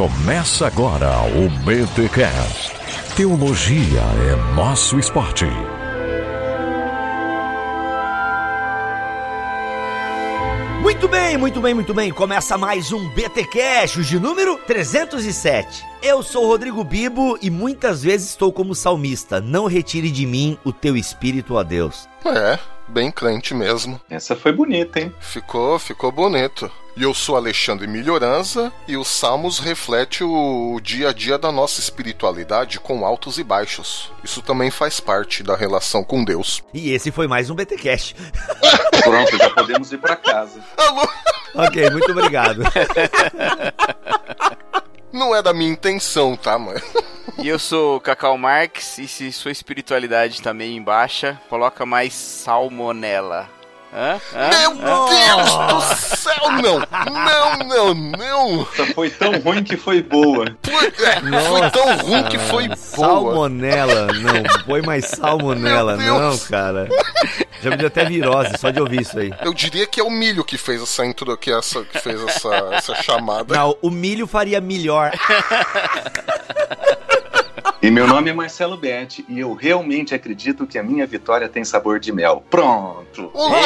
Começa agora o BTCast. Teologia é nosso esporte. Muito bem, muito bem, muito bem. Começa mais um BT Cash, de número 307. Eu sou Rodrigo Bibo e muitas vezes estou como salmista. Não retire de mim o teu espírito, ó Deus. É, bem crente mesmo. Essa foi bonita, hein? Ficou, ficou bonito. E eu sou Alexandre Melhoranza e os Salmos reflete o dia a dia da nossa espiritualidade com altos e baixos. Isso também faz parte da relação com Deus. E esse foi mais um BT Cash. Pronto, já podemos ir para casa. Alô? ok, muito obrigado. Não é da minha intenção, tá, mano? E eu sou Cacau Marx, e se sua espiritualidade tá meio em baixa, coloca mais salmonela. Hã? Hã? Meu? Deus do céu, não! Não, não, não! Essa foi tão ruim que foi boa. Foi, é, foi tão ruim que foi boa. Salmonela, não. Põe mais salmonela, não, cara. Já me deu até virose só de ouvir isso aí. Eu diria que é o milho que fez essa intro, que, essa, que fez essa, essa chamada. Não, o milho faria melhor. E meu nome é Marcelo Betti e eu realmente acredito que a minha vitória tem sabor de mel. Pronto. Oi,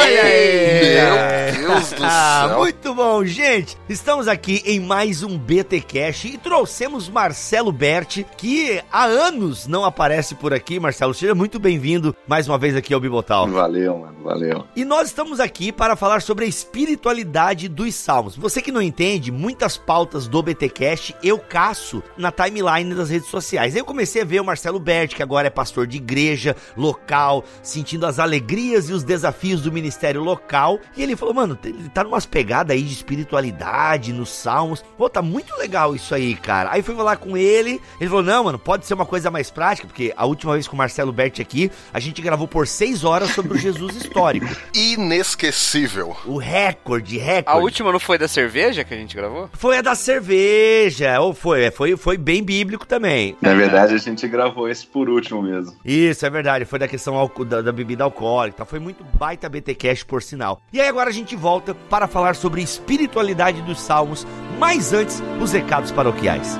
Meu Deus do Ah, céu. muito bom, gente. Estamos aqui em mais um BT Cash e trouxemos Marcelo Berti, que há anos não aparece por aqui. Marcelo, seja muito bem-vindo mais uma vez aqui ao Bibotal. Valeu, mano, valeu. E nós estamos aqui para falar sobre a espiritualidade dos salmos. Você que não entende, muitas pautas do BTcast eu caço na timeline das redes sociais. Aí eu comecei a ver o Marcelo Berti, que agora é pastor de igreja local, sentindo as alegrias e os desafios do ministério local. E ele falou, mano, ele tá numas pegadas aí de espiritualidade nos salmos. Pô, tá muito legal isso aí, cara. Aí fui falar com ele, ele falou, não, mano, pode ser uma coisa mais prática, porque a última vez com o Marcelo Berti aqui, a gente gravou por seis horas sobre o Jesus histórico. Inesquecível. O recorde, A recorde. última não foi da cerveja que a gente gravou? Foi a da cerveja, ou foi, foi, foi bem bíblico também. Na verdade, a gente gravou esse por último mesmo. Isso, é verdade, foi da questão da, da bebida alcoólica, tá? foi muito baita BT Cash, por sinal. E aí agora a gente volta para falar sobre espiritualidade dos salmos, mas antes, os recados paroquiais.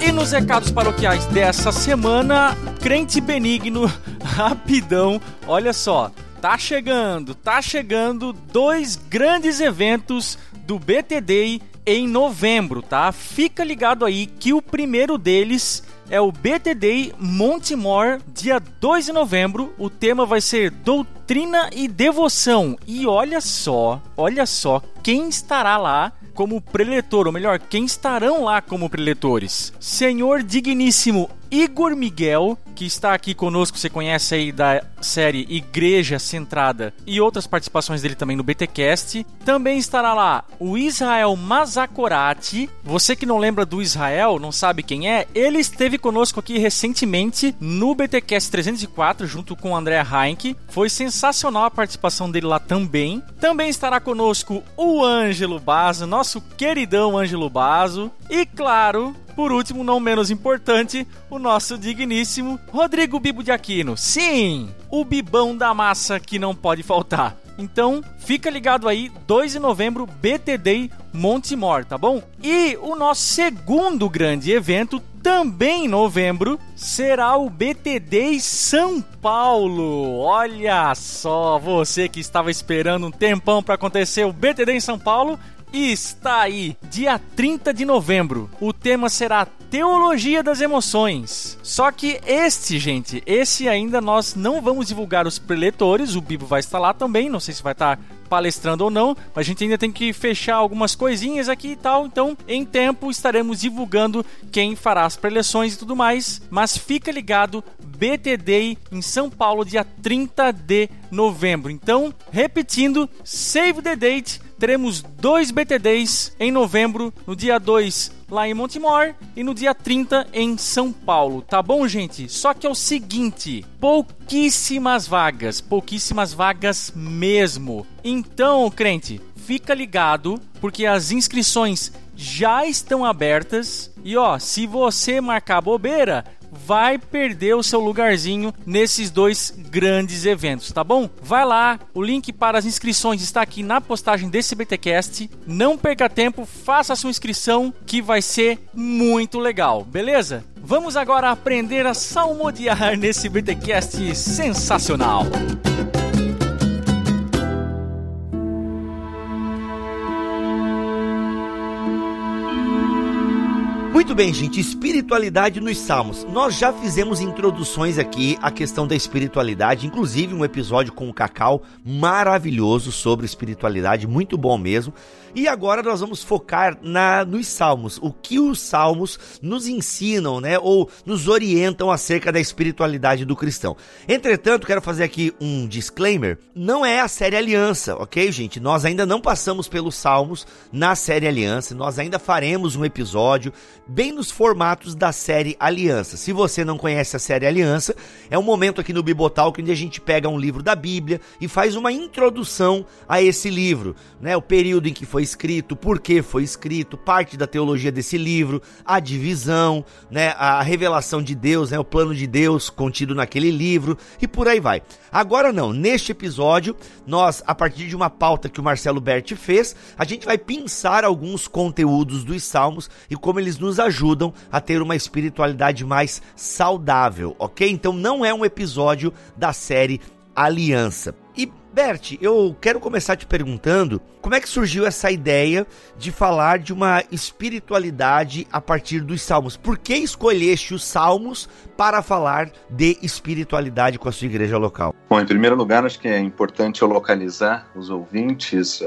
E nos recados paroquiais dessa semana, crente benigno, rapidão, olha só, tá chegando, tá chegando dois grandes eventos do BTD em novembro, tá? Fica ligado aí que o primeiro deles é o BTD Montemor, dia 2 de novembro. O tema vai ser Doutrina e Devoção. E olha só, olha só quem estará lá como preletor, ou melhor, quem estarão lá como preletores. Senhor Digníssimo Igor Miguel, que está aqui conosco, você conhece aí da série Igreja Centrada e outras participações dele também no BTcast. Também estará lá o Israel Mazakorati. Você que não lembra do Israel, não sabe quem é, ele esteve conosco aqui recentemente no BTcast 304 junto com o André Heinck. Foi sensacional a participação dele lá também. Também estará conosco o Ângelo Basso, nosso queridão Ângelo Basso. E claro, por último, não menos importante, o nosso digníssimo Rodrigo Bibo de Aquino. Sim, o bibão da massa que não pode faltar. Então, fica ligado aí, 2 de novembro, BTD Montemor, tá bom? E o nosso segundo grande evento, também em novembro, será o BTD São Paulo. Olha só, você que estava esperando um tempão para acontecer o BTD em São Paulo, e está aí, dia 30 de novembro. O tema será Teologia das Emoções. Só que este, gente, esse ainda nós não vamos divulgar os preletores, o Bibo vai estar lá também, não sei se vai estar palestrando ou não, mas a gente ainda tem que fechar algumas coisinhas aqui e tal, então em tempo estaremos divulgando quem fará as preleções e tudo mais, mas fica ligado, BTD em São Paulo, dia 30 de novembro. Então, repetindo, save the date, teremos dois BTDs em novembro, no dia 2 lá em Montemor e no dia 30 em São Paulo, tá bom, gente? Só que é o seguinte, pouquíssimas vagas, pouquíssimas vagas mesmo. Então, crente, fica ligado, porque as inscrições já estão abertas. E ó, se você marcar bobeira, vai perder o seu lugarzinho nesses dois grandes eventos, tá bom? Vai lá, o link para as inscrições está aqui na postagem desse BTcast. Não perca tempo, faça a sua inscrição que vai ser muito legal, beleza? Vamos agora aprender a salmodiar nesse BTcast sensacional. Muito bem, gente, espiritualidade nos Salmos. Nós já fizemos introduções aqui à questão da espiritualidade, inclusive um episódio com o Cacau maravilhoso sobre espiritualidade, muito bom mesmo. E agora nós vamos focar na nos Salmos, o que os Salmos nos ensinam, né, ou nos orientam acerca da espiritualidade do cristão. Entretanto, quero fazer aqui um disclaimer, não é a série Aliança, OK, gente? Nós ainda não passamos pelos Salmos na série Aliança, nós ainda faremos um episódio bem nos formatos da série Aliança. Se você não conhece a série Aliança, é um momento aqui no Bibotalk onde a gente pega um livro da Bíblia e faz uma introdução a esse livro, né? O período em que foi escrito, por que foi escrito, parte da teologia desse livro, a divisão, né? A revelação de Deus, né? O plano de Deus contido naquele livro e por aí vai. Agora não, neste episódio, nós, a partir de uma pauta que o Marcelo Berti fez, a gente vai pensar alguns conteúdos dos Salmos e como eles nos ajudam a ter uma espiritualidade mais saudável, ok? Então não é um episódio da série Aliança. E Bert, eu quero começar te perguntando como é que surgiu essa ideia de falar de uma espiritualidade a partir dos salmos? Por que escolheste os salmos para falar de espiritualidade com a sua igreja local? Bom, em primeiro lugar, acho que é importante eu localizar os ouvintes uh,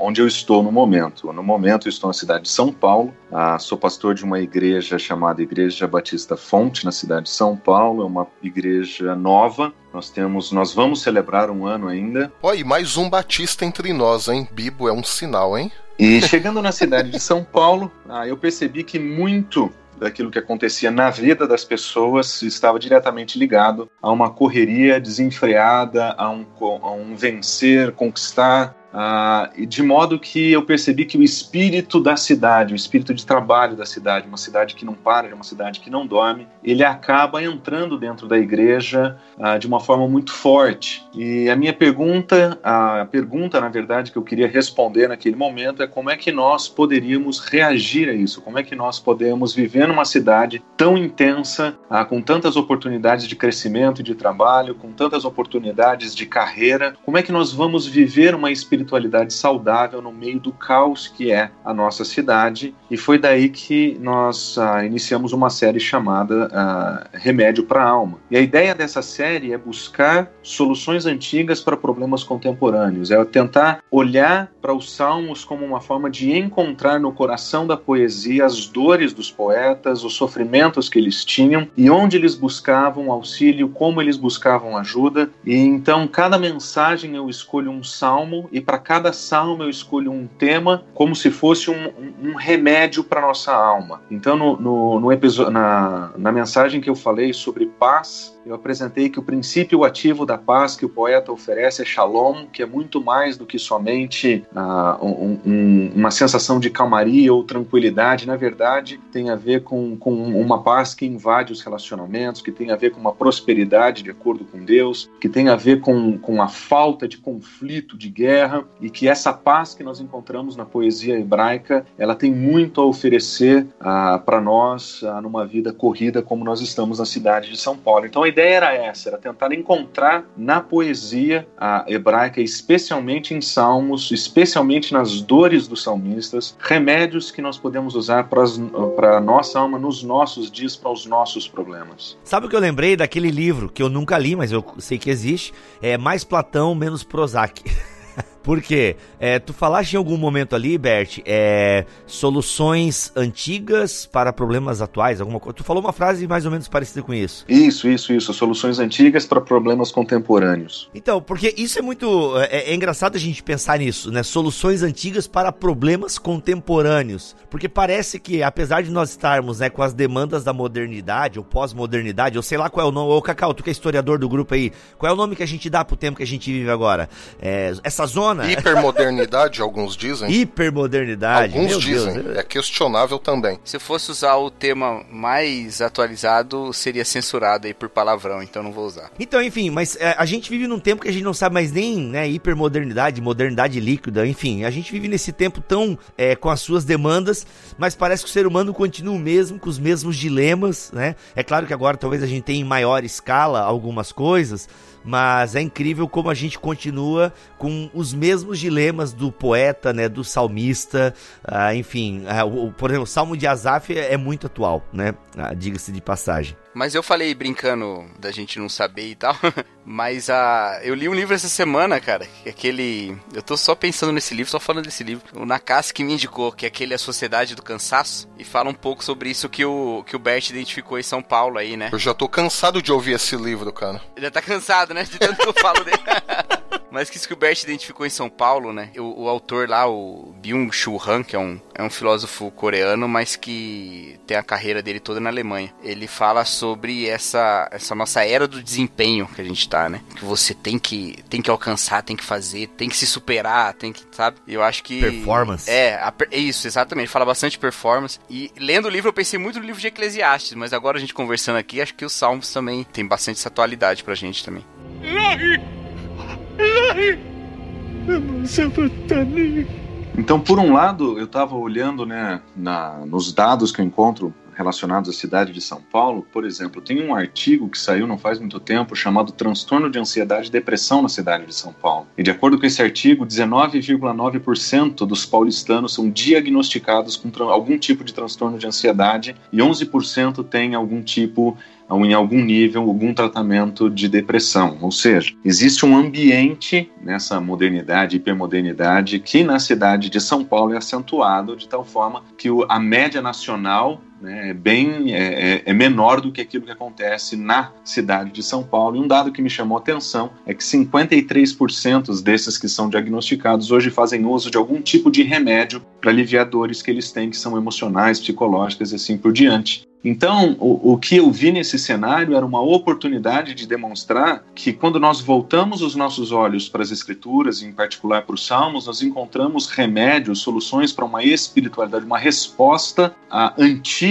onde eu estou no momento. No momento, eu estou na cidade de São Paulo, uh, sou pastor de uma igreja chamada Igreja Batista Fonte, na cidade de São Paulo, é uma igreja nova. Nós temos, nós vamos celebrar um ano ainda. Olha, e mais um batista entre nós, hein? Bibo é um sinal, hein? E chegando na cidade de São Paulo, uh, eu percebi que muito daquilo que acontecia na vida das pessoas estava diretamente ligado a uma correria desenfreada, a um, a um vencer, conquistar, Uh, de modo que eu percebi que o espírito da cidade, o espírito de trabalho da cidade, uma cidade que não para, uma cidade que não dorme, ele acaba entrando dentro da igreja uh, de uma forma muito forte. E a minha pergunta, a pergunta na verdade que eu queria responder naquele momento é como é que nós poderíamos reagir a isso? Como é que nós podemos viver numa cidade tão intensa, uh, com tantas oportunidades de crescimento e de trabalho, com tantas oportunidades de carreira? Como é que nós vamos viver uma espiritualidade espiritualidade saudável no meio do caos que é a nossa cidade. E foi daí que nós uh, iniciamos uma série chamada uh, Remédio para a Alma. E a ideia dessa série é buscar soluções antigas para problemas contemporâneos, é tentar olhar para os salmos como uma forma de encontrar no coração da poesia as dores dos poetas, os sofrimentos que eles tinham e onde eles buscavam auxílio, como eles buscavam ajuda. E então, cada mensagem eu escolho um salmo e para para cada salmo eu escolho um tema como se fosse um, um, remédio para nossa alma. Então, no, no, no episódio, na, na mensagem que eu falei sobre paz, eu apresentei que o princípio ativo da paz que o poeta oferece é shalom, que é muito mais do que somente uh, um, um, uma sensação de calmaria ou tranquilidade. Na verdade, tem a ver com, com uma paz que invade os relacionamentos, que tem a ver com uma prosperidade de acordo com Deus, que tem a ver com, com a falta de conflito, de guerra, e que essa paz que nós encontramos na poesia hebraica, ela tem muito a oferecer uh, para nós uh, numa vida corrida como nós estamos na cidade de São Paulo. Então, a ideia era essa, era tentar encontrar na poesia hebraica, especialmente em salmos, especialmente nas dores dos salmistas, remédios que nós podemos usar para a nossa alma nos nossos dias, para os nossos problemas. Sabe o que eu lembrei daquele livro que eu nunca li, mas eu sei que existe? É Mais Platão, Menos Prozac. Porque é, tu falaste em algum momento ali, Bert, é, soluções antigas para problemas atuais, alguma coisa. Tu falou uma frase mais ou menos parecida com isso. Isso, isso, isso. Soluções antigas para problemas contemporâneos. Então, porque isso é muito. É, é engraçado a gente pensar nisso, né? Soluções antigas para problemas contemporâneos. Porque parece que, apesar de nós estarmos né, com as demandas da modernidade ou pós-modernidade, ou sei lá qual é o nome, ô Cacau, tu que é historiador do grupo aí, qual é o nome que a gente dá pro tempo que a gente vive agora? É, essa zona funciona. Hipermodernidade, alguns dizem. Hipermodernidade. Alguns dizem. Deus. É questionável também. Se fosse usar o tema mais atualizado, seria censurado aí por palavrão, então não vou usar. Então, enfim, mas é, a gente vive num tempo que a gente não sabe mais nem né, hipermodernidade, modernidade líquida, enfim. A gente vive nesse tempo tão é, com as suas demandas, mas parece que o ser humano continua o mesmo, com os mesmos dilemas, né? É claro que agora talvez a gente tenha em maior escala algumas coisas, mas é incrível como a gente continua com os mesmos dilemas do poeta, né, do salmista, ah, enfim, ah, o, por exemplo, o Salmo de Asaf é, é muito atual, né, ah, diga-se de passagem. Mas eu falei brincando da gente não saber e tal. Mas a. Eu li um livro essa semana, cara. Que é aquele. Eu tô só pensando nesse livro, só falando desse livro. O Nakasi que me indicou, que é aquele A Sociedade do Cansaço. E fala um pouco sobre isso que o, que o Bert identificou em São Paulo aí, né? Eu já tô cansado de ouvir esse livro, cara. Já tá cansado, né? De tanto que eu falo dele. Mas que isso que o Bert identificou em São Paulo, né? O, o autor lá, o Byung-Chul Han, que é um, é um filósofo coreano, mas que tem a carreira dele toda na Alemanha. Ele fala sobre essa, essa nossa era do desempenho que a gente tá, né? Que você tem que, tem que alcançar, tem que fazer, tem que se superar, tem que, sabe? Eu acho que... Performance. É, a, é isso, exatamente. Ele fala bastante performance. E lendo o livro, eu pensei muito no livro de Eclesiastes, mas agora a gente conversando aqui, acho que os Salmos também tem bastante essa atualidade pra gente também. Então, por um lado, eu estava olhando né, na, nos dados que eu encontro relacionados à cidade de São Paulo. Por exemplo, tem um artigo que saiu não faz muito tempo chamado Transtorno de Ansiedade e Depressão na cidade de São Paulo. E de acordo com esse artigo, 19,9% dos paulistanos são diagnosticados com algum tipo de transtorno de ansiedade e 11% têm algum tipo em algum nível algum tratamento de depressão. Ou seja, existe um ambiente nessa modernidade, hipermodernidade, que na cidade de São Paulo é acentuado de tal forma que a média nacional né, é bem é, é, é, menor do que aquilo que acontece na cidade de São Paulo. E um dado que me chamou a atenção é que 53% desses que são diagnosticados hoje fazem uso de algum tipo de remédio para aliviar dores que eles têm, que são emocionais, psicológicas e assim por diante. Então, o, o, que eu vi nesse cenário era uma oportunidade de demonstrar que quando nós voltamos os nossos olhos para as Escrituras, em particular para os Salmos, nós encontramos remédios, soluções para uma espiritualidade, uma resposta a, antiga,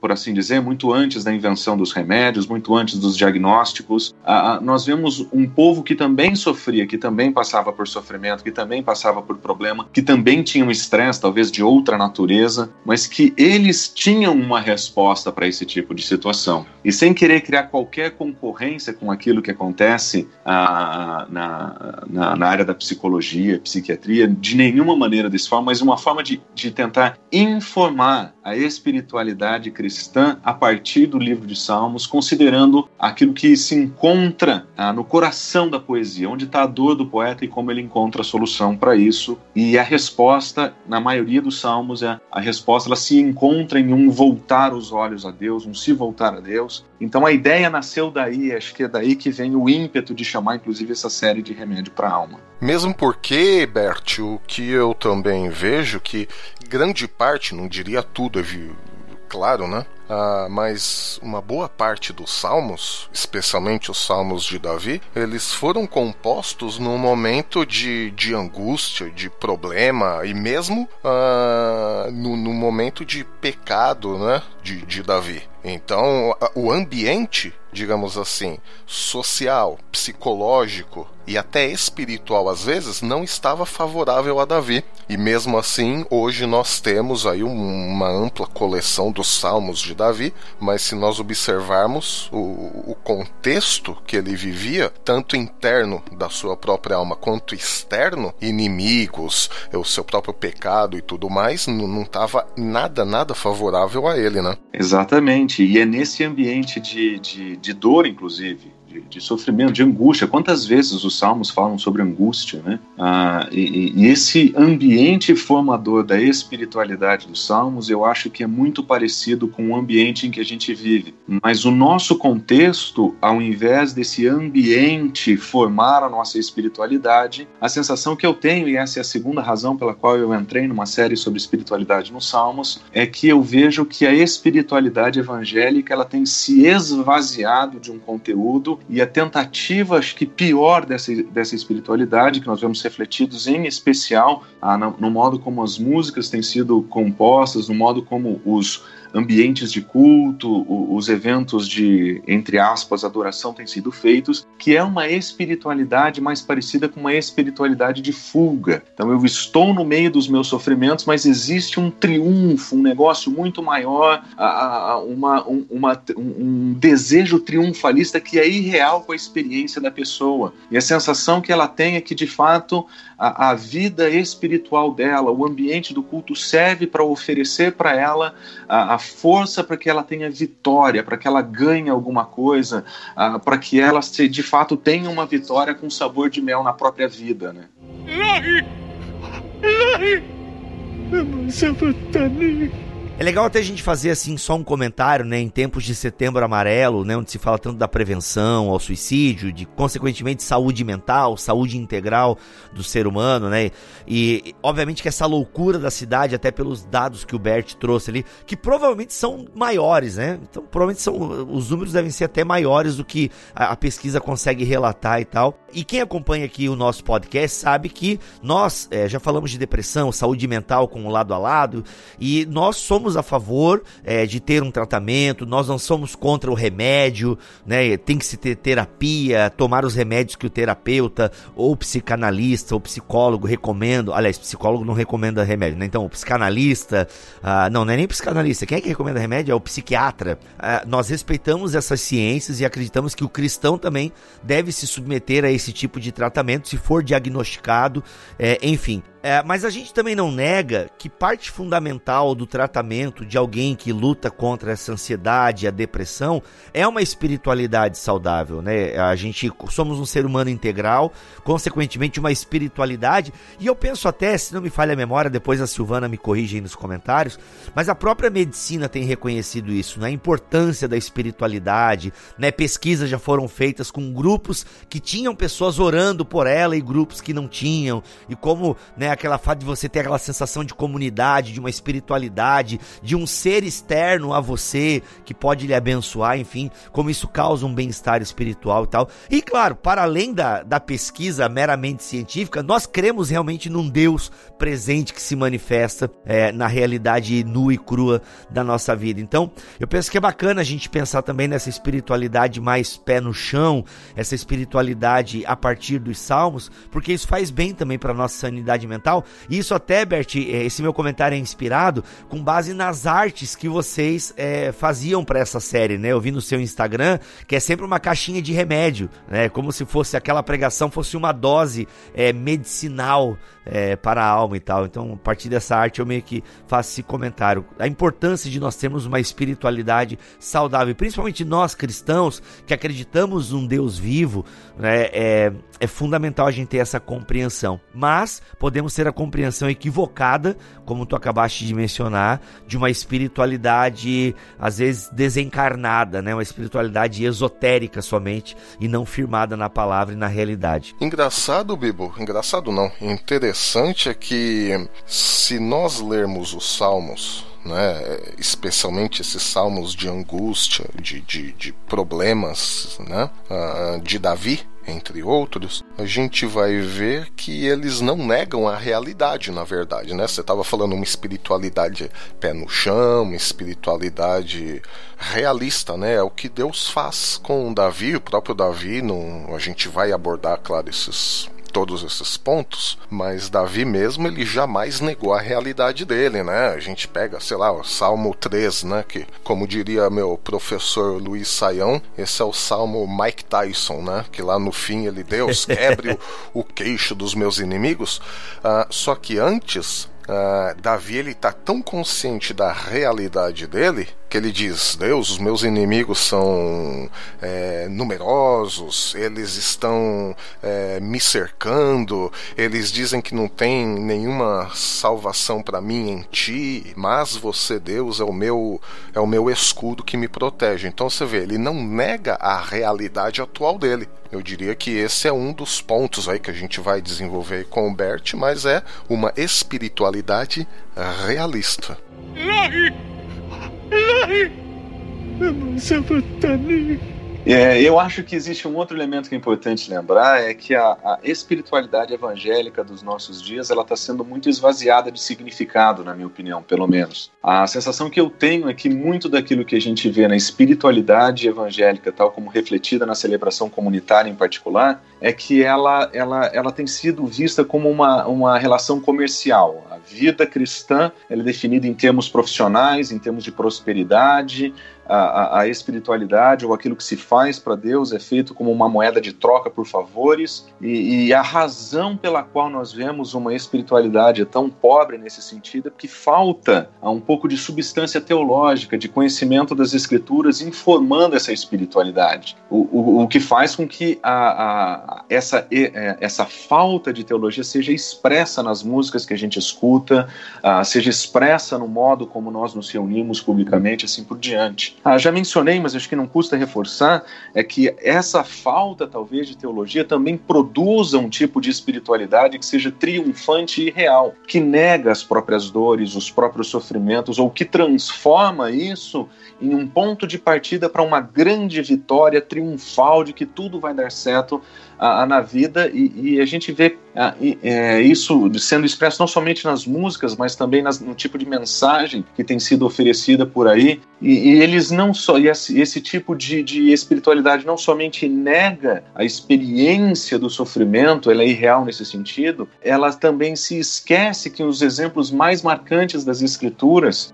por assim dizer, muito antes da invenção dos remédios, muito antes dos diagnósticos. A, nós vemos um povo que também sofria, que também passava por sofrimento, que também passava por problema, que também tinha um estresse, talvez de outra natureza, mas que eles tinham uma resposta para esse tipo de situação. E sem querer criar qualquer concorrência com aquilo que acontece ah, na, na, na, área da psicologia, psiquiatria, de nenhuma maneira desse forma, mas uma forma de, de tentar informar a espiritualidade cristã a partir do livro de Salmos, considerando aquilo que se encontra ah, no coração da poesia, onde está a dor do poeta e como ele encontra a solução para isso. E a resposta, na maioria dos salmos, é a resposta ela se encontra em um voltar os olhos a Deus, um se voltar a Deus. Então a ideia nasceu daí, acho que é daí que vem o ímpeto de chamar, inclusive, essa série de remédio para a alma. Mesmo porque, Bert, o que eu também vejo que grande parte, não diria tudo, é claro, né? Ah, mas uma boa parte dos salmos, especialmente os salmos de Davi, eles foram compostos num momento de, de angústia, de problema e mesmo ah, no, no, momento de pecado né, de, de Davi. Então, o ambiente, digamos assim, social, psicológico e até espiritual às vezes não estava favorável a Davi. E mesmo assim, hoje nós temos aí uma ampla coleção dos salmos de Davi, mas se nós observarmos o, o contexto que ele vivia, tanto interno da sua própria alma quanto externo, inimigos, o seu próprio pecado e tudo mais, não estava nada, nada favorável a ele, né? Exatamente. E é nesse ambiente de, de, de dor, inclusive, de, sofrimento, de angústia. Quantas vezes os salmos falam sobre angústia, né? Ah, e, e, esse ambiente formador da espiritualidade dos salmos, eu acho que é muito parecido com o ambiente em que a gente vive. Mas o nosso contexto, ao invés desse ambiente formar a nossa espiritualidade, a sensação que eu tenho, e essa é a segunda razão pela qual eu entrei numa série sobre espiritualidade nos salmos, é que eu vejo que a espiritualidade evangélica ela tem se esvaziado de um conteúdo e a tentativa, acho que pior dessa, dessa espiritualidade, que nós vemos refletidos em especial ah, no, no modo como as músicas têm sido compostas, no modo como os ambientes de culto, os eventos de, entre aspas, adoração têm sido feitos, que é uma espiritualidade mais parecida com uma espiritualidade de fuga. Então eu estou no meio dos meus sofrimentos, mas existe um triunfo, um negócio muito maior, uma, uma, um desejo triunfalista que é irreal com a experiência da pessoa. E a sensação que ela tem é que, de fato, a, a vida espiritual dela, o ambiente do culto serve para oferecer para ela a, a força para que ela tenha vitória, para que ela ganhe alguma coisa, para que ela se, de fato tenha uma vitória com sabor de mel na própria vida, né? É legal até a gente fazer assim só um comentário, né, em tempos de setembro amarelo, né, onde se fala tanto da prevenção ao suicídio, de consequentemente saúde mental, saúde integral do ser humano, né? E obviamente que essa loucura da cidade, até pelos dados que o Bert trouxe ali, que provavelmente são maiores, né? Então, provavelmente são os números devem ser até maiores do que a, a pesquisa consegue relatar e tal. E quem acompanha aqui o nosso podcast sabe que nós é, já falamos de depressão, saúde mental com o lado a lado, e nós somos somos a favor é, de ter um tratamento, nós não somos contra o remédio, né? Tem que se ter terapia, tomar os remédios que o terapeuta ou psicanalista ou psicólogo recomendam. Aliás, psicólogo não recomenda remédio, né? Então, o psicanalista, ah, não, não é nem psicanalista, quem é que recomenda remédio? É o psiquiatra. Ah, nós respeitamos essas ciências e acreditamos que o cristão também deve se submeter a esse tipo de tratamento se for diagnosticado, é, enfim. É, mas a gente também não nega que parte fundamental do tratamento de alguém que luta contra essa ansiedade e a depressão é uma espiritualidade saudável, né? A gente somos um ser humano integral, consequentemente uma espiritualidade, e eu penso até, se não me falha a memória, depois a Silvana me corrige aí nos comentários, mas a própria medicina tem reconhecido isso, né? A importância da espiritualidade, né? Pesquisas já foram feitas com grupos que tinham pessoas orando por ela e grupos que não tinham, e como, né, né? Aquela fato de você ter aquela sensação de comunidade, de uma espiritualidade, de um ser externo a você que pode lhe abençoar, enfim, como isso causa um bem-estar espiritual e tal. E claro, para além da, da pesquisa meramente científica, nós cremos realmente num Deus presente que se manifesta é, na realidade nua e crua da nossa vida. Então, eu penso que é bacana a gente pensar também nessa espiritualidade mais pé no chão, essa espiritualidade a partir dos salmos, porque isso faz bem também para nossa sanidade mental isso até, Bert, é, esse meu comentário é inspirado com base nas artes que vocês é, faziam para essa série, né? Eu vi no seu Instagram que é sempre uma caixinha de remédio, né? Como se fosse aquela pregação fosse uma dose é, medicinal é, para a alma e tal. Então, a partir dessa arte, eu meio que faço esse comentário. A importância de nós termos uma espiritualidade saudável, principalmente nós cristãos que acreditamos num Deus vivo, né, é, é fundamental a gente ter essa compreensão. Mas podemos ter a compreensão equivocada, como tu acabaste de mencionar, de uma espiritualidade às vezes desencarnada, né, uma espiritualidade esotérica somente e não firmada na palavra e na realidade. Engraçado, Bibo, engraçado não, interessante interessante é que se nós lermos os Salmos, né, especialmente esses salmos de angústia, de, de, de problemas né, uh, de Davi, entre outros, a gente vai ver que eles não negam a realidade, na verdade, né? Você estava falando uma espiritualidade pé no chão, uma espiritualidade realista, né? É o que Deus faz com Davi, o próprio Davi, não, a gente vai abordar, claro, esses todos esses pontos, mas Davi mesmo ele jamais negou a realidade dele, né? A gente pega, sei lá, o Salmo 3, né, que como diria meu professor Luiz Saião, esse é o Salmo Mike Tyson, né, que lá no fim ele Deus quebre o, o queixo dos meus inimigos. Uh, só que antes Uh, Davi ele está tão consciente da realidade dele que ele diz: Deus, os meus inimigos são é, numerosos, eles estão é, me cercando, eles dizem que não tem nenhuma salvação para mim em ti, mas você, Deus, é o meu é o meu escudo que me protege. Então você vê, ele não nega a realidade atual dele. Eu diria que esse é um dos pontos aí que a gente vai desenvolver com o Bert, mas é uma espiritualidade realista. Lahi naman sa mata niya. É, eu acho que existe um outro elemento que é importante lembrar, é que a, a espiritualidade evangélica dos nossos dias, ela está sendo muito esvaziada de significado, na minha opinião, pelo menos. A sensação que eu tenho é que muito daquilo que a gente vê na espiritualidade evangélica, tal como refletida na celebração comunitária em particular, é que ela, ela, ela tem sido vista como uma, uma relação comercial. A vida cristã é definida em termos profissionais, em termos de prosperidade, a, a, espiritualidade ou aquilo que se faz para Deus é feito como uma moeda de troca por favores, e, e, a razão pela qual nós vemos uma espiritualidade tão pobre nesse sentido é porque falta um pouco de substância teológica, de conhecimento das Escrituras informando essa espiritualidade, o, o, o que faz com que a, a, essa, é, essa falta de teologia seja expressa nas músicas que a gente escuta, uh, seja expressa no modo como nós nos reunimos publicamente, assim por diante. Ah, já mencionei, mas acho que não custa reforçar, é que essa falta, talvez, de teologia também produza um tipo de espiritualidade que seja triunfante e real, que nega as próprias dores, os próprios sofrimentos, ou que transforma isso em um ponto de partida para uma grande vitória triunfal de que tudo vai dar certo a, a, na vida e, e, a gente vê a, é, isso sendo expresso não somente nas músicas, mas também nas, no tipo de mensagem que tem sido oferecida por aí. E, e eles não só, e esse, esse tipo de, de, espiritualidade não somente nega a experiência do sofrimento, ela é irreal nesse sentido, ela também se esquece que os exemplos mais marcantes das escrituras,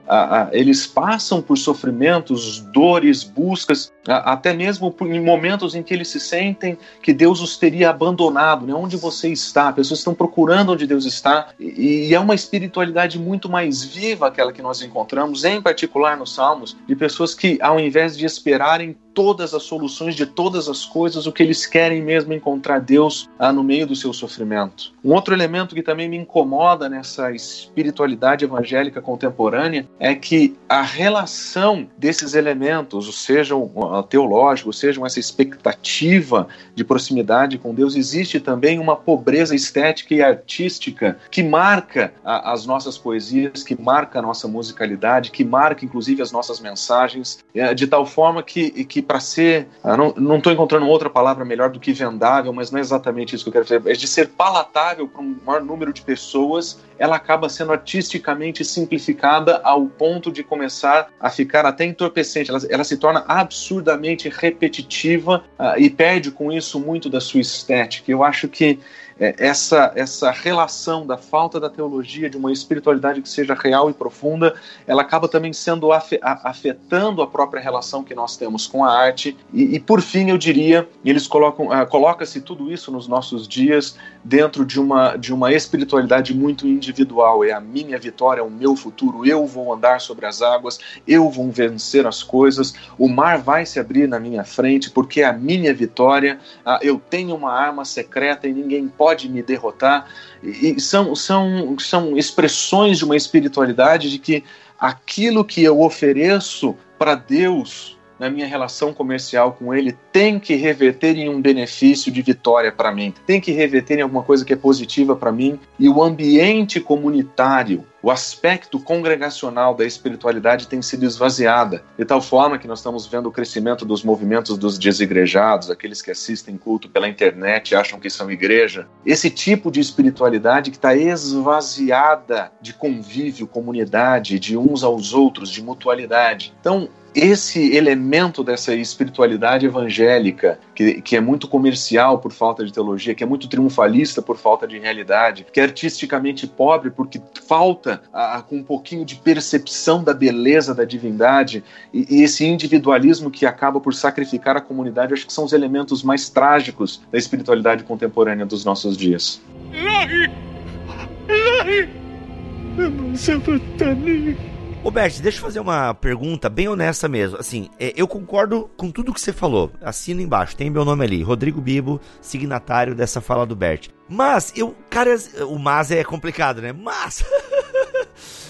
eles passam por sofrimentos, dores, buscas, até mesmo em momentos em que eles se sentem que Deus os teria abandonado, né? Onde você está? Pessoas estão procurando onde Deus está e, e é uma espiritualidade muito mais viva aquela que nós encontramos, em particular nos Salmos, de pessoas que, ao invés de esperarem todas as soluções de todas as coisas, o que eles querem mesmo é encontrar Deus ah, no meio do seu sofrimento. Um outro elemento que também me incomoda nessa espiritualidade evangélica contemporânea é que a relação desses elementos, sejam uh, teológicos, sejam essa expectativa de proximidade com Deus, existe também uma pobreza estética e artística que marca uh, as nossas poesias, que marca a nossa musicalidade, que marca inclusive as nossas mensagens, uh, de tal forma que, que para ser. Não estou encontrando outra palavra melhor do que vendável, mas não é exatamente isso que eu quero dizer. É de ser palatável para um maior número de pessoas, ela acaba sendo artisticamente simplificada ao ponto de começar a ficar até entorpecente. Ela, ela se torna absurdamente repetitiva uh, e perde com isso muito da sua estética. Eu acho que é, essa, essa relação da falta da teologia, de uma espiritualidade que seja real e profunda, ela acaba também sendo afetando a própria relação que nós temos com a arte. E, e por fim, eu diria, eles colocam, uh, coloca-se tudo isso nos nossos dias dentro de uma, de uma espiritualidade muito individual. É a minha vitória, é o meu futuro, eu vou andar sobre as águas, eu vou vencer as coisas, o mar vai se abrir na minha frente, porque é a minha vitória, uh, eu tenho uma arma secreta e ninguém pode me derrotar. E são, são, são expressões de uma espiritualidade de que aquilo que eu ofereço para Deus na minha relação comercial com ele tem que reverter em um benefício de vitória para mim, tem que reverter em alguma coisa que é positiva para mim. E o ambiente comunitário, o aspecto congregacional da espiritualidade tem sido esvaziada, de tal forma que nós estamos vendo o crescimento dos movimentos dos desigrejados, aqueles que assistem culto pela internet e acham que são igreja. Esse tipo de espiritualidade que está esvaziada de convívio, comunidade, de uns aos outros, de mutualidade. Então, esse elemento dessa espiritualidade evangélica, que, que é muito comercial por falta de teologia, que é muito triunfalista por falta de realidade, que é artisticamente pobre porque falta a, com um pouquinho de percepção da beleza da divindade, e, e esse individualismo que acaba por sacrificar a comunidade, acho que são os elementos mais trágicos da espiritualidade contemporânea dos nossos dias. Ilahi! Ilahi! Ô Bert, deixa eu fazer uma pergunta bem honesta mesmo. Assim, é, eu concordo com tudo que você falou. Assina embaixo, tem meu nome ali. Rodrigo Bibo, signatário dessa fala do Bert. Mas, eu, cara, o mas é complicado, né? Mas.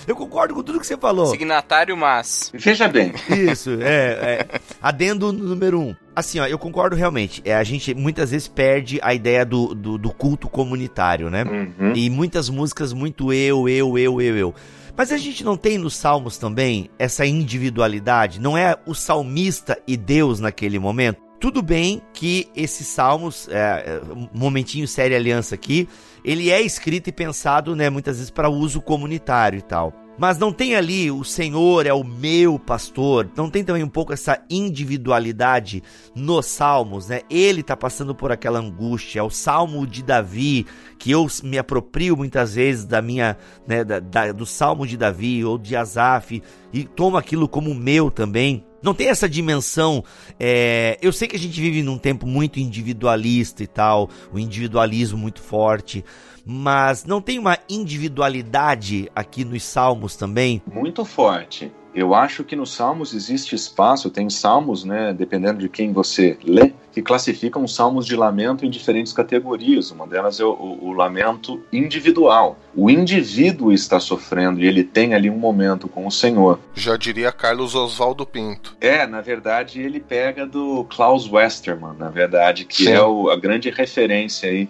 Eu concordo com tudo que você falou. Signatário, mas. Veja bem. Isso, é, é. Adendo número um. Assim, ó, eu concordo realmente. É, a gente muitas vezes perde a ideia do, do, do culto comunitário, né? Uhum. E muitas músicas muito eu, eu, eu, eu, eu. Mas a gente não tem nos salmos também essa individualidade? Não é o salmista e Deus naquele momento? Tudo bem que esses salmos, é, um momentinho séria aliança aqui, ele é escrito e pensado, né, muitas vezes para uso comunitário e tal. Mas não tem ali o Senhor é o meu pastor, não tem também um pouco essa individualidade nos salmos, né? Ele está passando por aquela angústia, é o salmo de Davi, que eu me aproprio muitas vezes da minha, né, da, da, do salmo de Davi ou de Asaf e tomo aquilo como meu também. Não tem essa dimensão. É... Eu sei que a gente vive num tempo muito individualista e tal, o individualismo muito forte mas não tem uma individualidade aqui nos salmos também? Muito forte. Eu acho que nos Salmos existe espaço, tem salmos, né, dependendo de quem você lê, que classificam salmos de lamento em diferentes categorias. Uma delas é o, o, o, lamento individual. O indivíduo está sofrendo e ele tem ali um momento com o Senhor. Já diria Carlos Oswaldo Pinto. É, na verdade, ele pega do Klaus Westermann, na verdade, que Sim. é o, a grande referência aí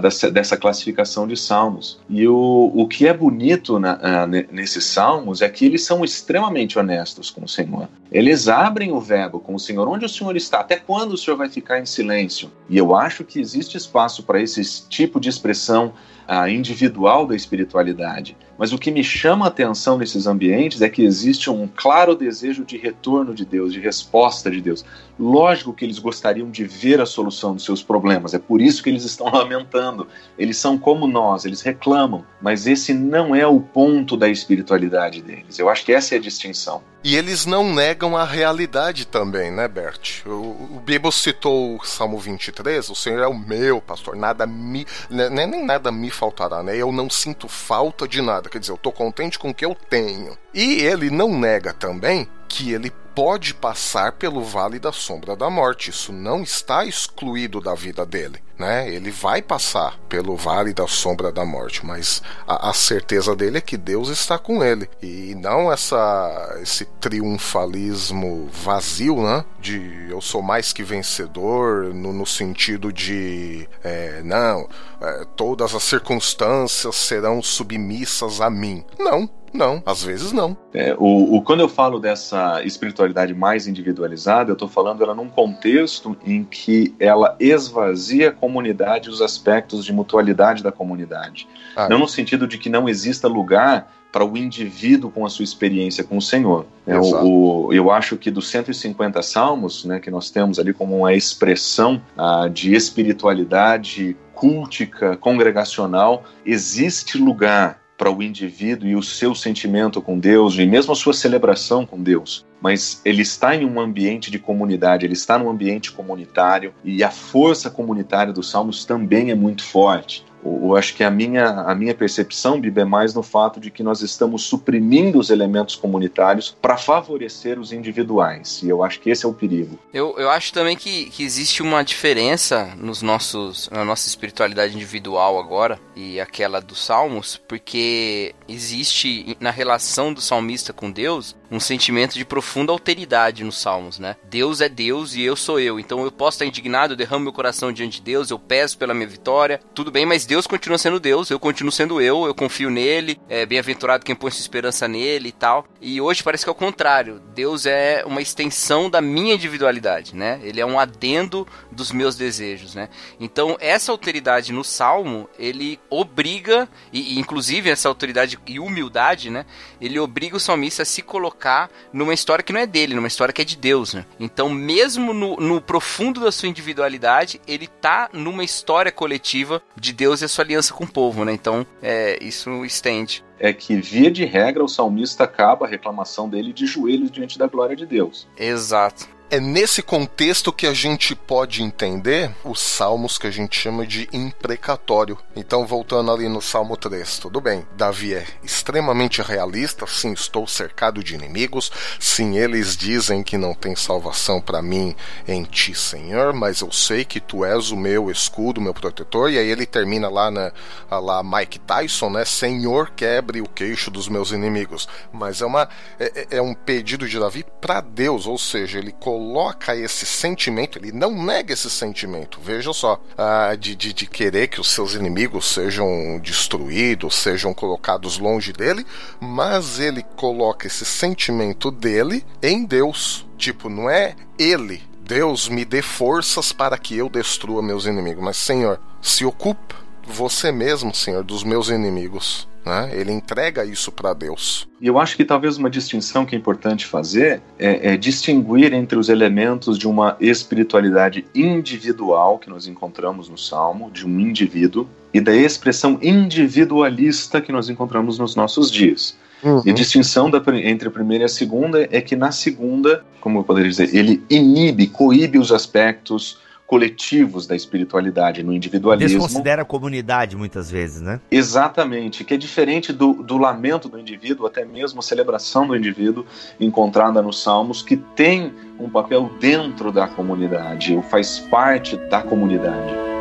dessa, dessa, classificação de salmos. E o, o que é bonito na, nesses salmos é que eles são extremamente honestos com o Senhor. Eles abrem o verbo com o Senhor. Onde o Senhor está? Até quando o Senhor vai ficar em silêncio? E eu acho que existe espaço para esse tipo de expressão uh, individual da espiritualidade. Mas o que me chama a atenção nesses ambientes é que existe um claro desejo de retorno de Deus, de resposta de Deus. Lógico que eles gostariam de ver a solução dos seus problemas, é por isso que eles estão lamentando. Eles são como nós, eles reclamam, mas esse não é o ponto da espiritualidade deles. Eu acho que essa é a distinção. E eles não negam a realidade também, né, Bert? O, o Bibo citou o Salmo 23, o Senhor é o meu pastor, nada me, né, nem nada me faltará, né? Eu não sinto falta de nada, quer dizer, eu tô contente com o que eu tenho. E ele não nega também que ele pode passar pelo vale da sombra da morte. Isso não está excluído da vida dele, né? Ele vai passar pelo vale da sombra da morte, mas a, a certeza dele é que Deus está com ele e não essa esse triunfalismo vazio, né? De eu sou mais que vencedor no, no sentido de é, não, é, todas as circunstâncias serão submissas a mim. Não, não, às vezes não. É, o, o, quando eu falo dessa espiritualidade mais individualizada, eu estou falando ela num contexto em que ela esvazia a comunidade e os aspectos de mutualidade da comunidade. Ah, não no sentido de que não exista lugar para o indivíduo com a sua experiência com o Senhor. É, o, eu acho que dos 150 salmos, né, que nós temos ali como uma expressão ah, de espiritualidade cultica, congregacional, existe lugar para o indivíduo e o seu sentimento com Deus, e mesmo a sua celebração com Deus. Mas ele está em um ambiente de comunidade, ele está num ambiente comunitário, e a força comunitária dos Salmos também é muito forte. Eu acho que a minha, a minha percepção, Biba, é mais no fato de que nós estamos suprimindo os elementos comunitários para favorecer os individuais. E eu acho que esse é o perigo. Eu, eu acho também que, que existe uma diferença nos nossos, na nossa espiritualidade individual agora e aquela dos salmos, porque existe na relação do salmista com Deus um sentimento de profunda alteridade nos salmos, né? Deus é Deus e eu sou eu. Então eu posso estar indignado, eu derramo meu coração diante de Deus, eu peço pela minha vitória, tudo bem, mas Deus continua sendo Deus, eu continuo sendo eu, eu confio nele, é bem-aventurado quem põe sua esperança nele e tal. E hoje parece que é o contrário. Deus é uma extensão da minha individualidade, né? Ele é um adendo dos meus desejos, né? Então essa alteridade no salmo, ele obriga e, e inclusive essa autoridade e humildade, né? Ele obriga o salmista a se colocar numa história que não é dele, numa história que é de Deus, né? Então mesmo no, no profundo da sua individualidade, ele tá numa história coletiva de Deus a sua aliança com o povo, né? Então, é, isso estende. É que, via de regra, o salmista acaba a reclamação dele de joelhos diante da glória de Deus. Exato. É nesse contexto que a gente pode entender os salmos que a gente chama de imprecatório. Então, voltando ali no Salmo 3, tudo bem. Davi é extremamente realista. Sim, estou cercado de inimigos. Sim, eles dizem que não tem salvação para mim em ti, Senhor, mas eu sei que tu és o meu escudo, meu protetor. E aí ele termina lá na lá Mike Tyson, né? Senhor, quebre o queixo dos meus inimigos. Mas é uma é, é um pedido de Davi para Deus, ou seja, ele coloca coloca esse sentimento, ele não nega esse sentimento, veja só, ah, de, de, de querer que os seus inimigos sejam destruídos, sejam colocados longe dele, mas ele coloca esse sentimento dele em Deus. Tipo, não é ele Deus me dê forças para que eu destrua meus inimigos. Mas, Senhor, se ocupa você mesmo, Senhor, dos meus inimigos. Né? Ele entrega isso para Deus. E eu acho que talvez uma distinção que é importante fazer é, é, distinguir entre os elementos de uma espiritualidade individual que nós encontramos no Salmo, de um indivíduo, e da expressão individualista que nós encontramos nos nossos dias. Uhum. E a distinção da, entre a primeira e a segunda é que na segunda, como eu poderia dizer, ele inibe, coíbe os aspectos coletivos da espiritualidade no individualismo. Desconsidera a comunidade muitas vezes, né? Exatamente, que é diferente do, do lamento do indivíduo, até mesmo a celebração do indivíduo encontrada nos Salmos, que tem um papel dentro da comunidade, ou faz parte da comunidade.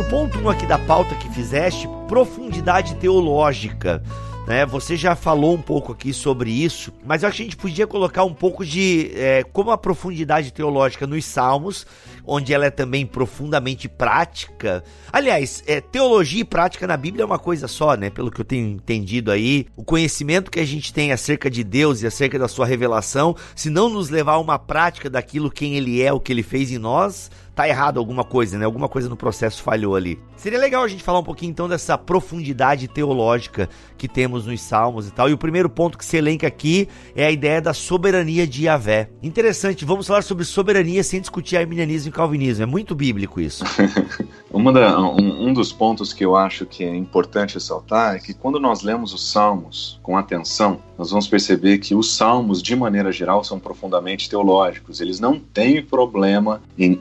No ponto 1 um aqui da pauta que fizeste, profundidade teológica. Né? Você já falou um pouco aqui sobre isso, mas eu acho que a gente podia colocar um pouco de é, como a profundidade teológica nos Salmos, onde ela é também profundamente prática. Aliás, é, teologia e prática na Bíblia é uma coisa só, né? Pelo que eu tenho entendido aí. O conhecimento que a gente tem acerca de Deus e acerca da sua revelação, se não nos levar a uma prática daquilo quem ele é, o que ele fez em nós, tá errado alguma coisa, né? Alguma coisa no processo falhou ali. Seria legal a gente falar um pouquinho então dessa profundidade teológica que temos nos Salmos e tal. E o primeiro ponto que se elenca aqui é a ideia da soberania de Yahvé. Interessante, vamos falar sobre soberania sem discutir arminianismo e calvinismo. É muito bíblico isso. da, um, um dos pontos que eu acho que é importante ressaltar é que quando nós lemos os Salmos com atenção, nós vamos perceber que os Salmos, de maneira geral, são profundamente teológicos. Eles não têm problema em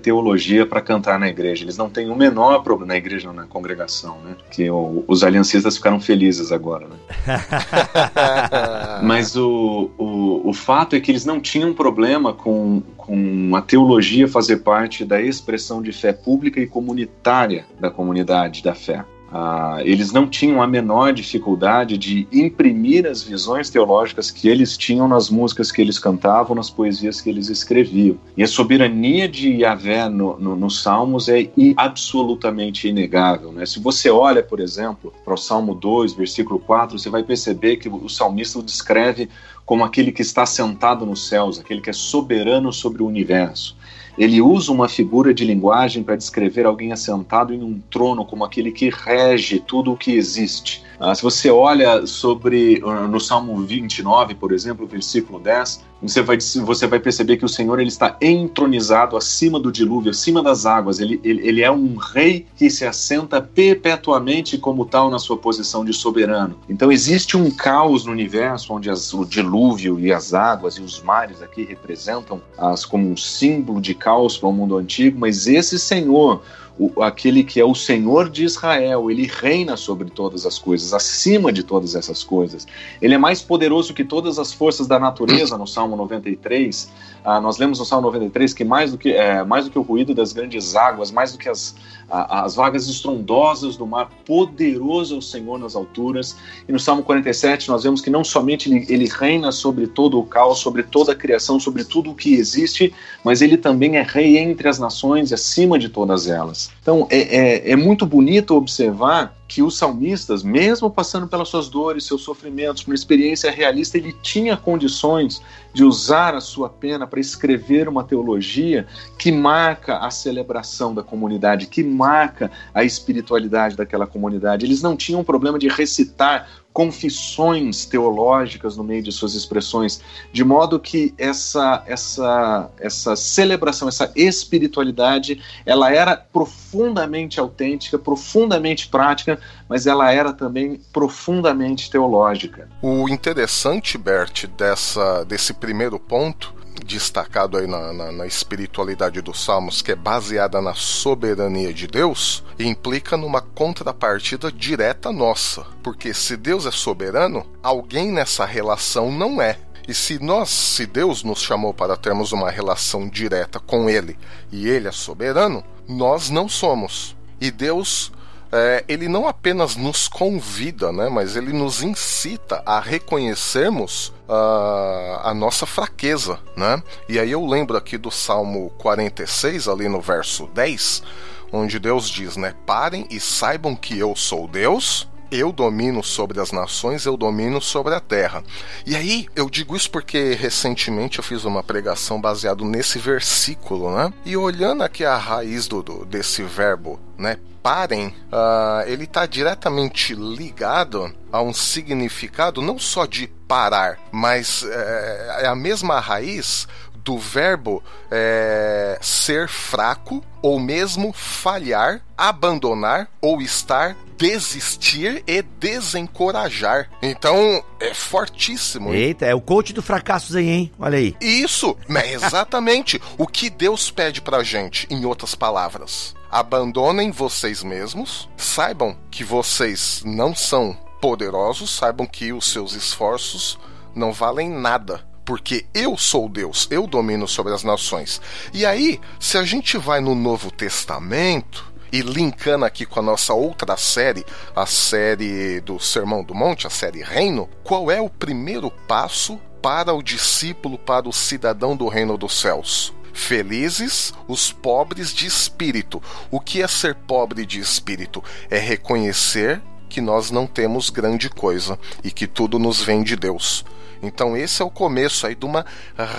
teologia para cantar na igreja. Eles não têm o menor problema na igreja, não, na congregação, né? Que o, os aliancistas ficaram felizes agora, né? Mas o, o, o fato é que eles não tinham problema com, com a teologia fazer parte da expressão de fé pública e comunitária da comunidade da fé. Ah, eles não tinham a menor dificuldade de imprimir as visões teológicas que eles tinham nas músicas que eles cantavam, nas poesias que eles escreviam. E a soberania de Yahvé no, no, nos Salmos é absolutamente inegável. Né? Se você olha, por exemplo, para o Salmo 2, versículo 4, você vai perceber que o salmista o descreve como aquele que está sentado nos céus, aquele que é soberano sobre o universo. Ele usa uma figura de linguagem para descrever alguém assentado em um trono como aquele que rege tudo o que existe. Ah, se você olha sobre ah, no Salmo 29, por exemplo, versículo 10, você vai, você vai perceber que o Senhor ele está entronizado acima do dilúvio, acima das águas. Ele, ele, ele é um rei que se assenta perpetuamente como tal na sua posição de soberano. Então existe um caos no universo onde as, o dilúvio e as águas e os mares aqui representam as como um símbolo de caos para o mundo antigo, mas esse Senhor, o, aquele que é o Senhor de Israel, ele reina sobre todas as coisas, acima de todas essas coisas. Ele é mais poderoso que todas as forças da natureza, no Salmo 93. Ah, nós lemos no Salmo 93 que mais do que, é, mais do que o ruído das grandes águas, mais do que as, as vagas estrondosas do mar, poderoso é o Senhor nas alturas. E no Salmo 47 nós vemos que não somente ele, ele reina sobre todo o caos, sobre toda a criação, sobre tudo o que existe, mas ele também é rei entre as nações e acima de todas elas. Então é, é, é muito bonito observar que os salmistas, mesmo passando pelas suas dores, seus sofrimentos, uma experiência realista, ele tinha condições de usar a sua pena para escrever uma teologia que marca a celebração da comunidade, que marca a espiritualidade daquela comunidade. Eles não tinham problema de recitar confissões teológicas no meio de suas expressões, de modo que essa essa essa celebração, essa espiritualidade, ela era profundamente autêntica, profundamente prática, mas ela era também profundamente teológica. O interessante, Bert, dessa desse primeiro ponto destacado aí na, na, na, espiritualidade dos Salmos, que é baseada na soberania de Deus, implica numa contrapartida direta nossa. Porque se Deus é soberano, alguém nessa relação não é. E se nós, se Deus nos chamou para termos uma relação direta com Ele e Ele é soberano, nós não somos. E Deus é, ele não apenas nos convida, né, mas ele nos incita a reconhecermos uh, a nossa fraqueza, né? E aí eu lembro aqui do Salmo 46, ali no verso 10, onde Deus diz, né, parem e saibam que eu sou Deus eu domino sobre as nações, eu domino sobre a terra. E aí, eu digo isso porque recentemente eu fiz uma pregação baseado nesse versículo, né? E olhando aqui a raiz do, do desse verbo, né? Parem, uh, ele está diretamente ligado a um significado não só de parar, mas é, é a mesma raiz do verbo é, ser fraco ou mesmo falhar, abandonar ou estar desistir e desencorajar. Então, é fortíssimo. Eita, é o coach do fracassos aí, hein? Olha aí. Isso, é exatamente o que Deus pede pra gente, em outras palavras. Abandonem vocês mesmos, saibam que vocês não são poderosos, saibam que os seus esforços não valem nada porque eu sou Deus, eu domino sobre as nações. E aí, se a gente vai no Novo Testamento, e linkando aqui com a nossa outra série, a série do Sermão do Monte, a série Reino, qual é o primeiro passo para o discípulo, para o cidadão do reino dos céus? Felizes os pobres de espírito. O que é ser pobre de espírito? É reconhecer que nós não temos grande coisa e que tudo nos vem de Deus. Então esse é o começo aí de uma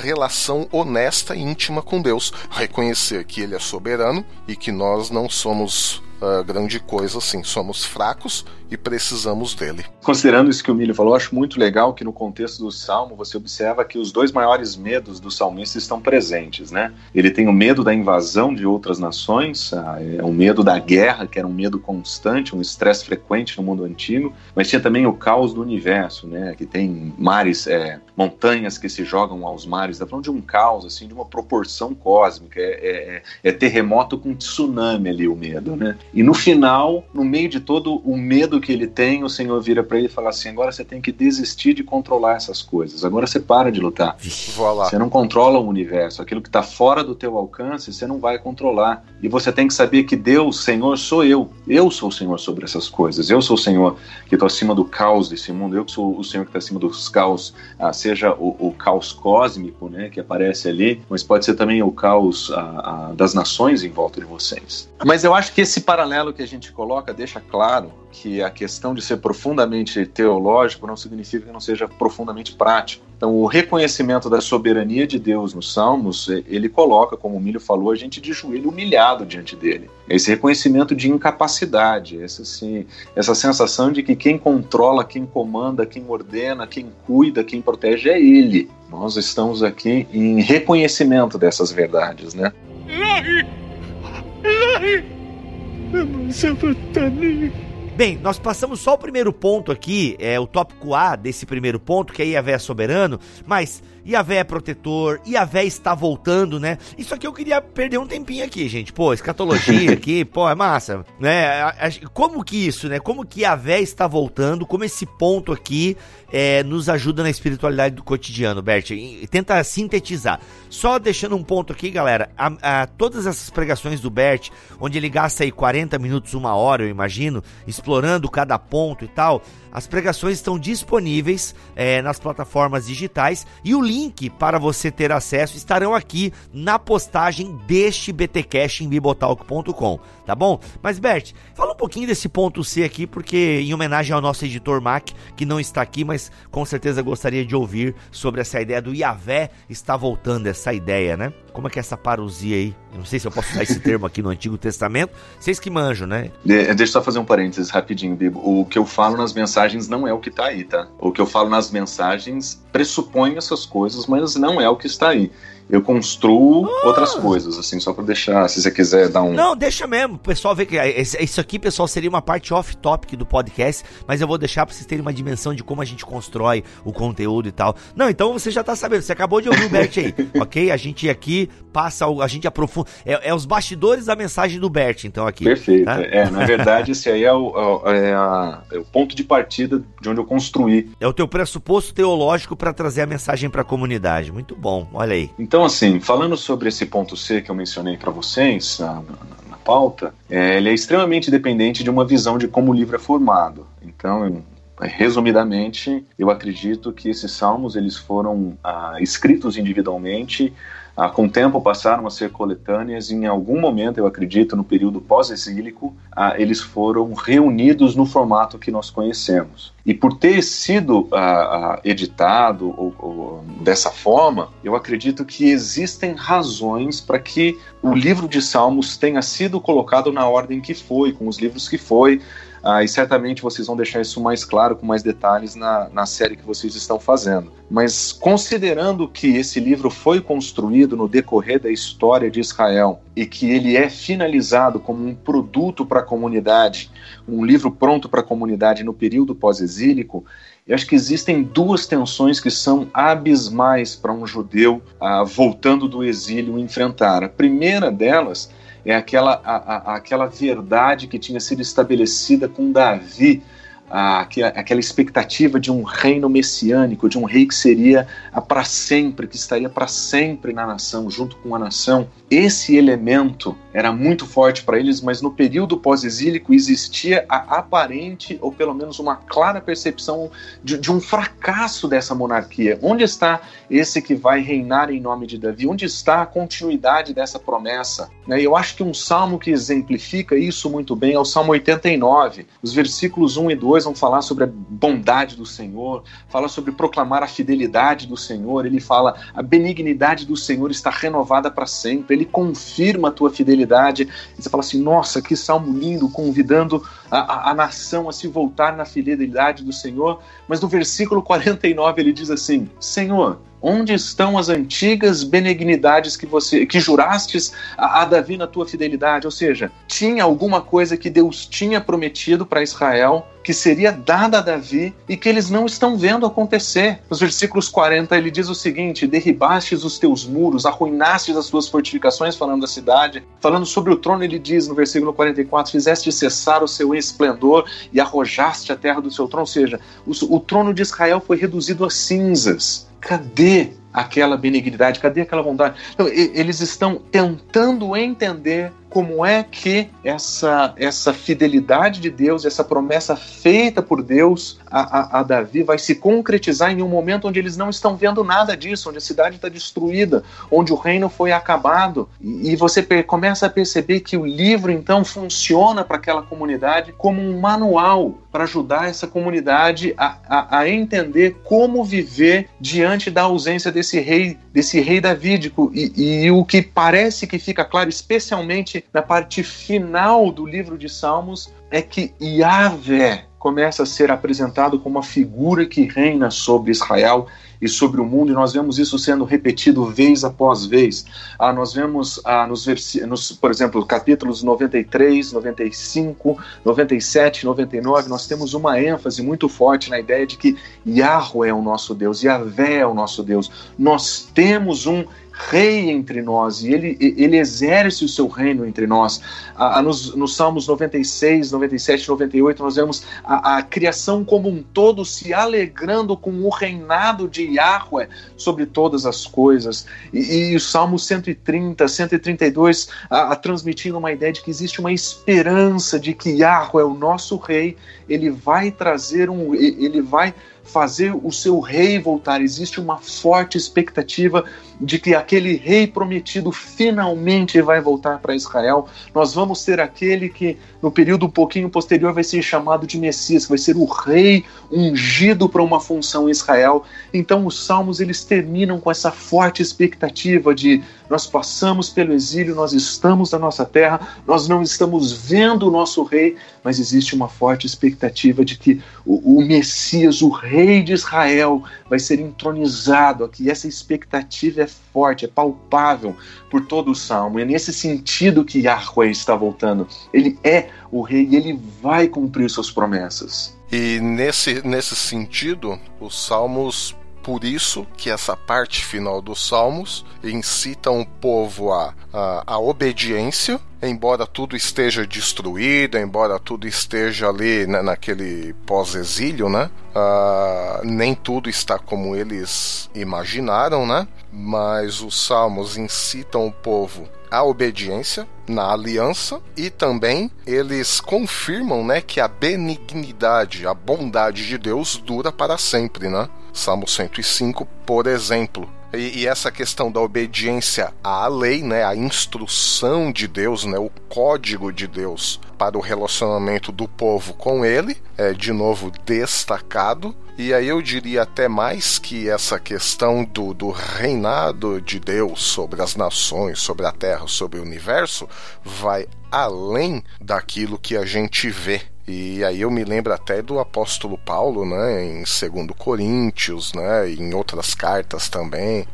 relação honesta e íntima com Deus, reconhecer que ele é soberano e que nós não somos uh, grande coisa assim, somos fracos e precisamos dele. Considerando isso que o Milho falou, acho muito legal que no contexto do Salmo você observa que os dois maiores medos do salmista estão presentes, né? Ele tem o medo da invasão de outras nações, ah, é o medo da guerra, que era um medo constante, um estresse frequente no mundo antigo, mas tinha também o caos do universo, né? Que tem mares, é, montanhas que se jogam aos mares, está falando de um caos, assim, de uma proporção cósmica, é, é, é terremoto com tsunami ali o medo, né? E no final, no meio de todo o medo que ele tem, o Senhor vira para ele e fala assim: agora você tem que desistir de controlar essas coisas, agora você para de lutar. Você não controla o universo, aquilo que está fora do teu alcance, você não vai controlar. E você tem que saber que Deus, Senhor, sou eu. Eu sou o Senhor sobre essas coisas. Eu sou o Senhor que estou acima do caos desse mundo. Eu sou o Senhor que está acima dos caos, ah, seja o, o, caos cósmico, né, que aparece ali, mas pode ser também o caos ah, ah, das nações em volta de vocês. Mas eu acho que esse paralelo que a gente coloca deixa claro que a questão de ser profundamente teológico não significa que não seja profundamente prático. Então, o reconhecimento da soberania de Deus nos Salmos, ele coloca, como o Milho falou, a gente de joelho humilhado diante dele. Esse reconhecimento de incapacidade, essa, assim, essa sensação de que quem controla, quem comanda, quem ordena, quem cuida, quem protege é ele. Nós estamos aqui em reconhecimento dessas verdades, né? Bem, nós passamos só o primeiro ponto aqui, é o tópico A desse primeiro ponto, que é Iavé é soberano, mas Iavé é protetor, Iavé está voltando, né? Isso aqui eu queria perder um tempinho aqui, gente. Pô, escatologia aqui, pô, é massa, né? Como que isso, né? Como que Iavé está voltando, como esse ponto aqui é, nos ajuda na espiritualidade do cotidiano, Bert? Tenta sintetizar. Só deixando um ponto aqui, galera, a, a, todas essas pregações do Bert, onde ele gasta aí 40 minutos, uma hora, eu imagino, explorando cada ponto e tal, as pregações estão disponíveis é, nas plataformas digitais e o link para você ter acesso. Estarão aqui na postagem deste BTcast em bibotalk.com, tá bom? Mas Bert, fala um pouquinho desse ponto C aqui, porque em homenagem ao nosso editor Mac, que não está aqui, mas com certeza gostaria de ouvir sobre essa ideia do Iavé está voltando, essa ideia, né? Como é que é essa parousia aí? Eu não sei se eu posso usar esse termo aqui no Antigo Testamento. Vocês que manjam, né? De, deixa eu só fazer um parênteses rapidinho, Bibo. O que eu falo nas mensagens não é o que está aí, tá? O que eu falo nas mensagens pressupõe essas coisas, mas não é o que está aí eu construo ah. outras coisas, assim, só para deixar, se você quiser dar um. Não, deixa mesmo. O pessoal vê que isso aqui, pessoal, seria uma parte off-topic do podcast, mas eu vou deixar para vocês terem uma dimensão de como a gente constrói o conteúdo e tal. Não, então você já tá sabendo, você acabou de ouvir o Bert aí, ok? A gente aqui passa, a gente aprofunda. É, é, os bastidores da mensagem do Bert, então aqui. Perfeito. Tá? É, na verdade, esse aí é o, é, a, é o ponto de partida de onde eu construí. É o teu pressuposto teológico para trazer a mensagem para a comunidade. Muito bom, olha aí. Então, assim, falando sobre esse ponto C que eu mencionei para vocês na, na, pauta, é, ele é extremamente dependente de uma visão de como o livro é formado. Então, resumidamente, eu acredito que esses salmos eles foram ah, escritos individualmente ah, com o tempo passaram a ser coletâneas e em algum momento, eu acredito, no período pós-exílico, ah, eles foram reunidos no formato que nós conhecemos. E por ter sido ah, ah editado ou, ou, dessa forma, eu acredito que existem razões para que o livro de Salmos tenha sido colocado na ordem que foi, com os livros que foi, ah, e certamente vocês vão deixar isso mais claro, com mais detalhes, na, na série que vocês estão fazendo. Mas considerando que esse livro foi construído no decorrer da história de Israel e que ele é finalizado como um produto para a comunidade, um livro pronto para a comunidade no período pós-exílico, eu acho que existem duas tensões que são abismais para um judeu ah, voltando do exílio enfrentar. A primeira delas é aquela, a, a, aquela verdade que tinha sido estabelecida com Davi aquela expectativa de um reino messiânico, de um rei que seria para sempre, que estaria para sempre na nação, junto com a nação. Esse elemento era muito forte para eles, mas no período pós-exílico existia a aparente, ou pelo menos uma clara percepção de, de um fracasso dessa monarquia. Onde está esse que vai reinar em nome de Davi? Onde está a continuidade dessa promessa? Né, eu acho que um salmo que exemplifica isso muito bem é o Salmo 89. Os versículos 1 e 2 vão falar sobre a bondade do Senhor, fala sobre proclamar a fidelidade do Senhor, ele fala a benignidade do Senhor está renovada para sempre, ele confirma a tua fidelidade. E você fala assim: nossa, que salmo lindo, convidando a, a, a nação a se voltar na fidelidade do Senhor. Mas no versículo 49 ele diz assim: Senhor, Onde estão as antigas benignidades que você que jurastes a, a, Davi na tua fidelidade? Ou seja, tinha alguma coisa que Deus tinha prometido para Israel que seria dada a Davi e que eles não estão vendo acontecer. Nos versículos 40 ele diz o seguinte: derribastes os teus muros, arruinastes as tuas fortificações, falando da cidade. Falando sobre o trono, ele diz no versículo 44: fizeste cessar o seu esplendor e arrojaste a terra do seu trono. Ou seja, o, o trono de Israel foi reduzido a cinzas cadê aquela benignidade, cadê aquela bondade? Então, eles estão tentando entender como é que essa, essa fidelidade de Deus, essa promessa feita por Deus a, a, a, Davi vai se concretizar em um momento onde eles não estão vendo nada disso, onde a cidade está destruída, onde o reino foi acabado. E, e você começa a perceber que o livro então funciona para aquela comunidade como um manual para ajudar essa comunidade a, a, a, entender como viver diante da ausência desse rei, desse rei davídico. E, e o que parece que fica claro, especialmente na parte final do livro de Salmos é que Yahvé começa a ser apresentado como a figura que reina sobre Israel e sobre o mundo, e nós vemos isso sendo repetido vez após vez. Ah, nós vemos, ah, nos, nos, por exemplo, capítulos 93, 95, 97, 99, nós temos uma ênfase muito forte na ideia de que Yahweh é o nosso Deus, Yahvé é o nosso Deus. Nós temos um rei entre nós e ele, ele exerce o seu reino entre nós. Ah, nos, nos Salmos 96, 97, 98, nós vemos a, a, criação como um todo se alegrando com o reinado de Yahweh sobre todas as coisas. E, e o Salmo 130, 132, a, a, transmitindo uma ideia de que existe uma esperança de que Yahweh, o nosso rei, ele vai trazer um. ele vai fazer o seu rei voltar. Existe uma forte expectativa de que aquele rei prometido finalmente vai voltar para Israel. Nós vamos ter aquele que, no período um pouquinho posterior, vai ser chamado de Messias, vai ser o rei ungido para uma função em Israel. Então, os salmos eles terminam com essa forte expectativa de nós passamos pelo exílio, nós estamos na nossa terra, nós não estamos vendo o nosso rei, mas existe uma forte expectativa de que o, o Messias, o rei de Israel, vai ser entronizado aqui. Essa expectativa é forte, é palpável por todo o salmo. É nesse sentido que Yahweh está voltando. Ele é o rei e ele vai cumprir suas promessas. E nesse, nesse sentido, os salmos Por isso que essa parte final dos Salmos incita um povo a, a, a obediência, embora tudo esteja destruído, embora tudo esteja ali né, naquele pós-exílio, né? Uh, nem tudo está como eles imaginaram, né? Mas os salmos incitam o povo à obediência na aliança e também eles confirmam, né, que a benignidade, a bondade de Deus dura para sempre, né? Salmo 105, por exemplo. E, e, essa questão da obediência à lei, né, a instrução de Deus, né, o código de Deus para o relacionamento do povo com ele, é de novo destacado. E aí eu diria até mais que essa questão do, do reinado de Deus sobre as nações, sobre a terra, sobre o universo, vai além daquilo que a gente vê e aí eu me lembro até do apóstolo Paulo, né, em 2 Coríntios, né, em outras cartas também,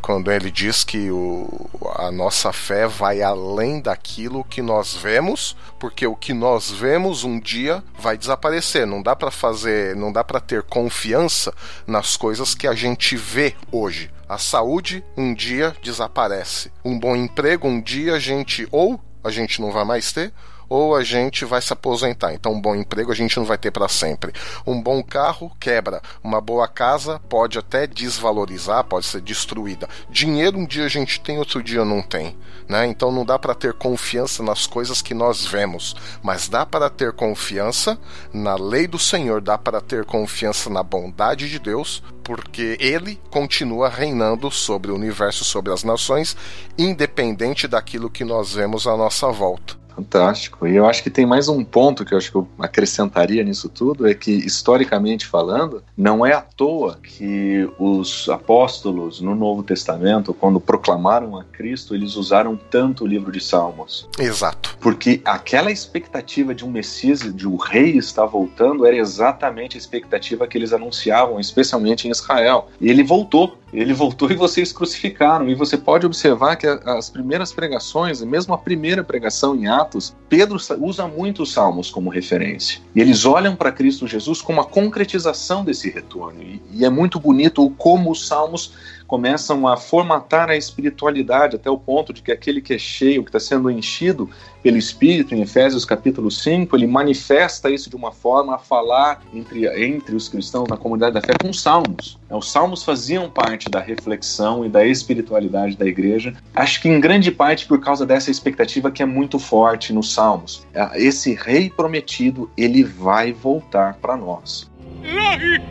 quando ele diz que o, a nossa fé vai além daquilo que nós vemos, porque o que nós vemos um dia vai desaparecer. Não dá para fazer, não dá para ter confiança nas coisas que a gente vê hoje. A saúde um dia desaparece. Um bom emprego um dia a gente ou a gente não vai mais ter, ou a gente vai se aposentar. Então, um bom emprego a gente não vai ter para sempre. Um bom carro quebra. Uma boa casa pode até desvalorizar, pode ser destruída. Dinheiro um dia a gente tem, outro dia não tem. Né? Então, não dá para ter confiança nas coisas que nós vemos, mas dá para ter confiança na lei do Senhor, dá para ter confiança na bondade de Deus, porque ele continua reinando sobre o universo, sobre as nações, independente daquilo que nós vemos à nossa volta. Fantástico. E eu acho que tem mais um ponto que eu acho que eu acrescentaria nisso tudo, é que, historicamente falando, não é à toa que os apóstolos no Novo Testamento, quando proclamaram a Cristo, eles usaram tanto o livro de Salmos. Exato. Porque aquela expectativa de um Messias, de um rei estar voltando, era exatamente a expectativa que eles anunciavam, especialmente em Israel. E ele voltou. Ele voltou e vocês crucificaram. E você pode observar que as primeiras pregações, mesmo a primeira pregação em Atos, Pedro usa muito os salmos como referência. E eles olham para Cristo Jesus como a concretização desse retorno. E, e é muito bonito como os salmos começam a formatar a espiritualidade até o ponto de que aquele que é cheio, que está sendo enchido pelo Espírito, em Efésios capítulo 5, ele manifesta isso de uma forma a falar entre, entre os cristãos na comunidade da fé com salmos. É, os salmos faziam parte da reflexão e da espiritualidade da igreja. Acho que em grande parte por causa dessa expectativa que é muito forte nos salmos. É, esse rei prometido, ele vai voltar para nós. Ilahi!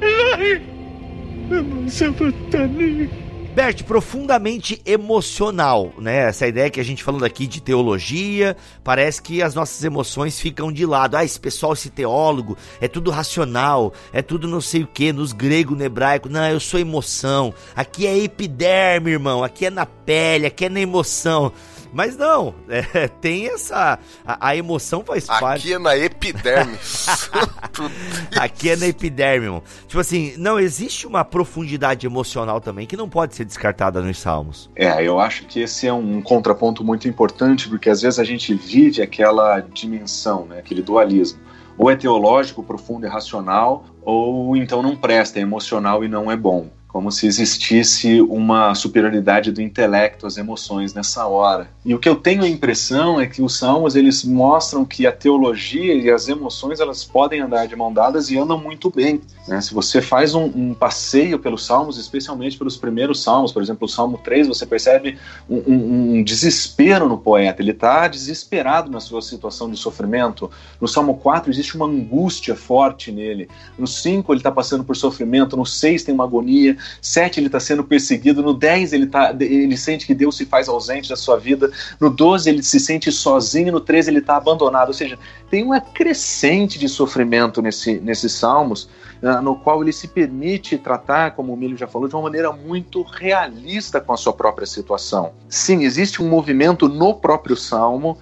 Ilahi! Bert, profundamente emocional, né? Essa ideia que a gente falando aqui de teologia, parece que as nossas emoções ficam de lado. Ah, esse pessoal, esse teólogo, é tudo racional, é tudo não sei o que, nos grego, no hebraico. Não, eu sou emoção. Aqui é epiderme, irmão. Aqui é na pele, aqui é na emoção. Mas não, é, tem essa. A, a, emoção faz Aqui parte. Aqui é na epiderme. Aqui é na epiderme, irmão. Tipo assim, não, existe uma profundidade emocional também que não pode ser descartada nos salmos. É, eu acho que esse é um contraponto muito importante, porque às vezes a gente vive aquela dimensão, né, aquele dualismo ou é teológico, profundo e racional, ou então não presta, é emocional e não é bom como se existisse uma superioridade do intelecto, as emoções nessa hora. E o que eu tenho a impressão é que os salmos eles mostram que a teologia e as emoções elas podem andar de mão dadas e andam muito bem. Né? Se você faz um, um, passeio pelos salmos, especialmente pelos primeiros salmos, por exemplo, o Salmo 3, você percebe um, um, um desespero no poeta, ele está desesperado na sua situação de sofrimento. No Salmo 4 existe uma angústia forte nele. No 5 ele está passando por sofrimento, no 6 tem uma agonia, 7 ele está sendo perseguido, no 10 ele, tá, ele sente que Deus se faz ausente da sua vida, no 12 ele se sente sozinho, no 13 ele está abandonado. Ou seja, tem uma crescente de sofrimento nesse, nesses salmos, uh, no qual ele se permite tratar, como o Milho já falou, de uma maneira muito realista com a sua própria situação. Sim, existe um movimento no próprio salmo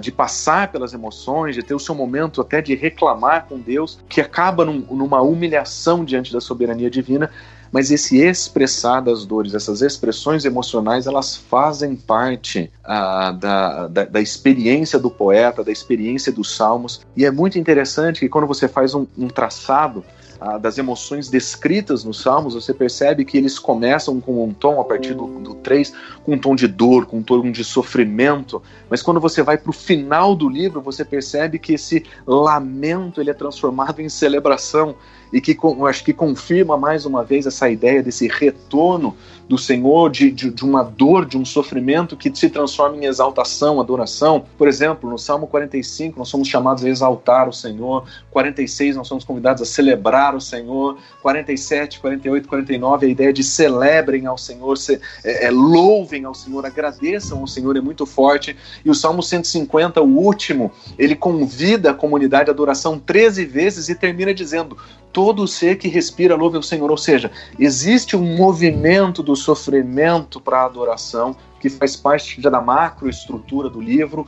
de passar pelas emoções, de ter o seu momento até de reclamar com Deus, que acaba num, numa humilhação diante da soberania divina, mas esse expressar das dores, essas expressões emocionais, elas fazem parte ah, da, da, da, experiência do poeta, da experiência dos salmos, e é muito interessante que quando você faz um, um traçado ah, das emoções descritas nos Salmos, você percebe que eles começam com um tom, a partir do, do 3, com um tom de dor, com um tom de sofrimento, mas quando você vai para o final do livro, você percebe que esse lamento ele é transformado em celebração e que acho que confirma mais uma vez essa ideia desse retorno do Senhor, de, de, de, uma dor, de um sofrimento que se transforma em exaltação, adoração. Por exemplo, no Salmo 45, nós somos chamados a exaltar o Senhor. 46, nós somos convidados a celebrar o Senhor. 47, 48, 49, a ideia de celebrem ao Senhor, se, é, é, louvem ao Senhor, agradeçam ao Senhor, é muito forte. E o Salmo 150, o último, ele convida a comunidade à adoração 13 vezes e termina dizendo: todo ser que respira louve ao Senhor. Ou seja, existe um movimento do sofrimento para a adoração que faz parte da macroestrutura do livro,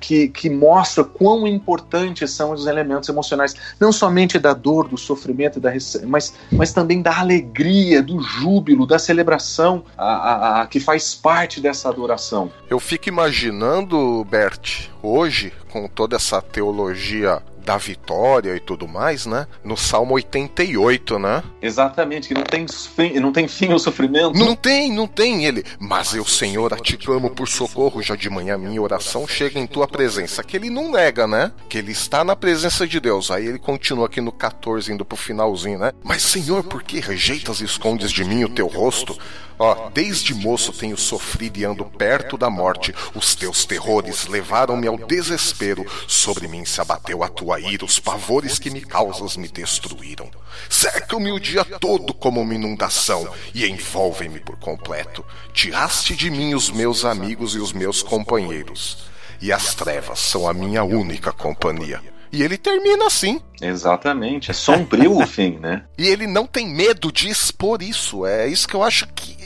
que, que mostra quão importantes são os elementos emocionais, não somente da dor, do sofrimento, da, mas, mas também da alegria, do júbilo, da celebração a, a, a, que faz parte dessa adoração. Eu fico imaginando, Bert, hoje, com toda essa teologia da vitória e tudo mais, né? No Salmo 88, né? Exatamente, que não tem fim, não tem fim o sofrimento. Não tem, não tem ele. Mas eu, Senhor, a te clamo por socorro, já de manhã minha oração chega em tua presença. Que ele não nega, né? Que ele está na presença de Deus. Aí ele continua aqui no 14, indo pro finalzinho, né? Mas, Senhor, por que rejeitas e escondes de mim o teu rosto? Ó, desde moço tenho sofrido e ando perto da morte. Os teus terrores levaram-me ao desespero. Sobre mim se abateu a tua ira, os pavores que me causas me destruíram. Cercam-me o dia todo como uma inundação e envolvem-me por completo. Tiraste de mim os meus amigos e os meus companheiros. E as trevas são a minha única companhia. E ele termina assim. Exatamente. É sombrio o fim, né? E ele não tem medo de expor isso. É isso que eu acho que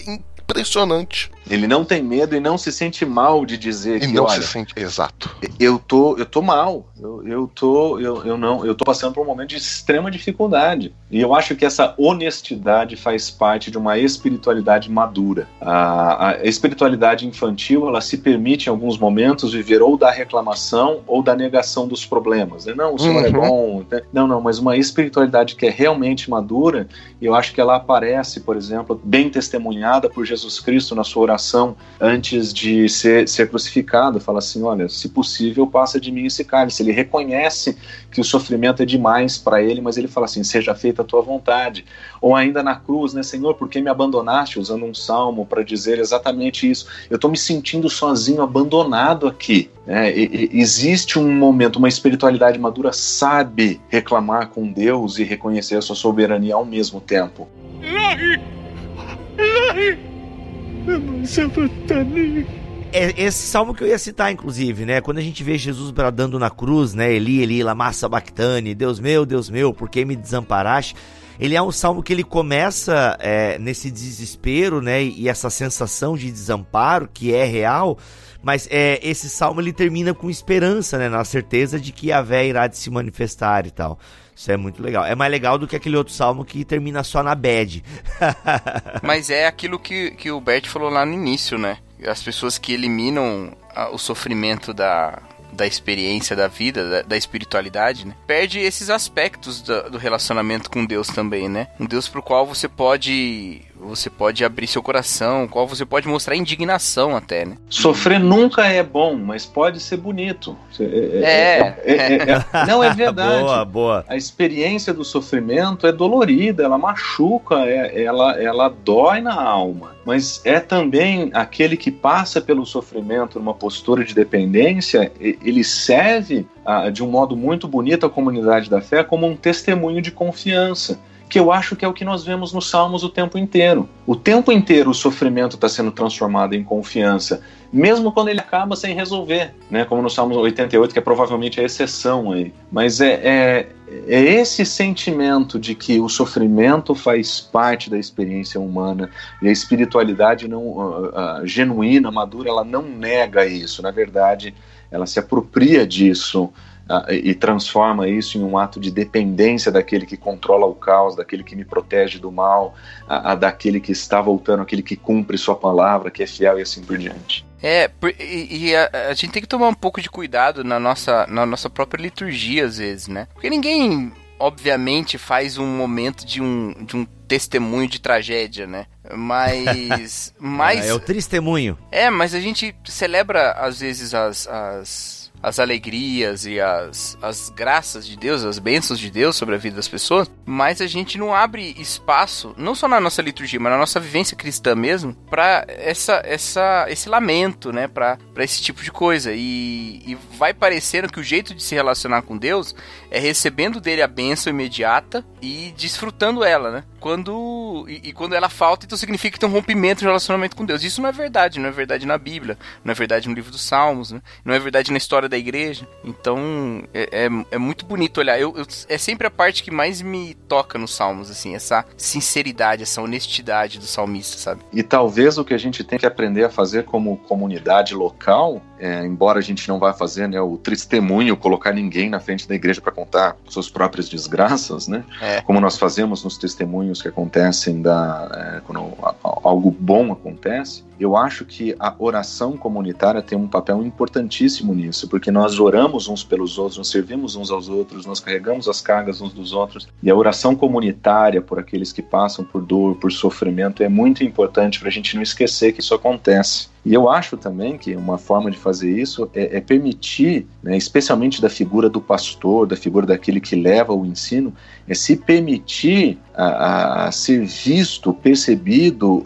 impressionante. Ele não tem medo e não se sente mal de dizer e que, não olha, se sente exato. Eu tô, eu tô mal. Eu, eu tô, eu, eu não, eu tô passando por um momento de extrema dificuldade. E eu acho que essa honestidade faz parte de uma espiritualidade madura. A, a espiritualidade infantil, ela se permite em alguns momentos viver ou da reclamação ou da negação dos problemas. Né? Não, o Senhor é uhum. é bom. Né? Não, não, mas uma espiritualidade que é realmente madura, eu acho que ela aparece, por exemplo, bem testemunhada por Jesus Cristo na sua oração oração antes de ser, ser crucificado, fala assim: olha, se possível, passa de mim esse cálice. Ele reconhece que o sofrimento é demais para ele, mas ele fala assim: seja feita a tua vontade. Ou ainda na cruz, né, Senhor, por que me abandonaste? Usando um salmo para dizer exatamente isso. Eu estou me sentindo sozinho, abandonado aqui. É, existe um momento, uma espiritualidade madura sabe reclamar com Deus e reconhecer a sua soberania ao mesmo tempo. Ilahi! Ilahi! É esse salmo que eu ia citar, inclusive, né? Quando a gente vê Jesus bradando na cruz, né? Eli, Eli, lama sabachthani, Deus meu, Deus meu, por que me desamparaste? Ele é um salmo que ele começa é, nesse desespero, né? E essa sensação de desamparo que é real, mas é, esse salmo ele termina com esperança, né? Na certeza de que a vé irá de se manifestar e tal. Isso é muito legal. É mais legal do que aquele outro salmo que termina só na bad. Mas é aquilo que, que o Bert falou lá no início, né? As pessoas que eliminam o sofrimento da, da experiência da vida, da, da espiritualidade, né? Perde esses aspectos do, do, relacionamento com Deus também, né? Um Deus pro qual você pode você pode abrir seu coração, qual você pode mostrar indignação até, né? Sofrer nunca é bom, mas pode ser bonito. É. é, é, é não, é verdade. boa, boa. A experiência do sofrimento é dolorida, ela machuca, ela, ela dói na alma. Mas é também aquele que passa pelo sofrimento numa postura de dependência, ele serve ah, de um modo muito bonito à comunidade da fé como um testemunho de confiança que eu acho que é o que nós vemos nos Salmos o tempo inteiro. O tempo inteiro o sofrimento está sendo transformado em confiança, mesmo quando ele acaba sem resolver, né? como no Salmo 88, que é provavelmente a exceção aí. Mas é, é, é esse sentimento de que o sofrimento faz parte da experiência humana e a espiritualidade não uh, uh, genuína, madura, ela não nega isso. Na verdade, ela se apropria disso e transforma isso em um ato de dependência daquele que controla o caos, daquele que me protege do mal, a, a, daquele que está voltando, aquele que cumpre sua palavra, que é fiel e assim por diante. É, e, e a, a, gente tem que tomar um pouco de cuidado na nossa, na nossa própria liturgia, às vezes, né? Porque ninguém obviamente faz um momento de um, de um testemunho de tragédia, né? Mas. mas é, é o testemunho. É, mas a gente celebra às vezes as, as as alegrias e as, as graças de Deus, as bênçãos de Deus sobre a vida das pessoas, mas a gente não abre espaço, não só na nossa liturgia, mas na nossa vivência cristã mesmo, para essa, essa, esse lamento, né? Para esse tipo de coisa. E, e vai parecendo que o jeito de se relacionar com Deus é recebendo dele a bênção imediata e desfrutando ela, né? Quando, e, e quando ela falta, então significa que tem um rompimento de relacionamento com Deus. Isso não é verdade, não é verdade na Bíblia, não é verdade no livro dos Salmos, né? não é verdade na história da igreja. Então é, é, é muito bonito olhar. Eu, eu, é sempre a parte que mais me toca nos salmos, assim, essa sinceridade, essa honestidade do salmista, sabe? E talvez o que a gente tem que aprender a fazer como comunidade local, é, embora a gente não vá fazer né, o testemunho, colocar ninguém na frente da igreja para contar suas próprias desgraças, né? É. Como nós fazemos nos testemunhos que acontecem da, é, quando algo bom acontece eu acho que a oração comunitária tem um papel importantíssimo nisso, porque nós oramos uns pelos outros, nós servimos uns aos outros, nós carregamos as cargas uns dos outros. E a oração comunitária por aqueles que passam por dor, por sofrimento, é muito importante para a gente não esquecer que isso acontece. E eu acho também que uma forma de fazer isso é, é permitir, né, especialmente da figura do pastor, da figura daquele que leva o ensino, é se permitir a, a ser visto, percebido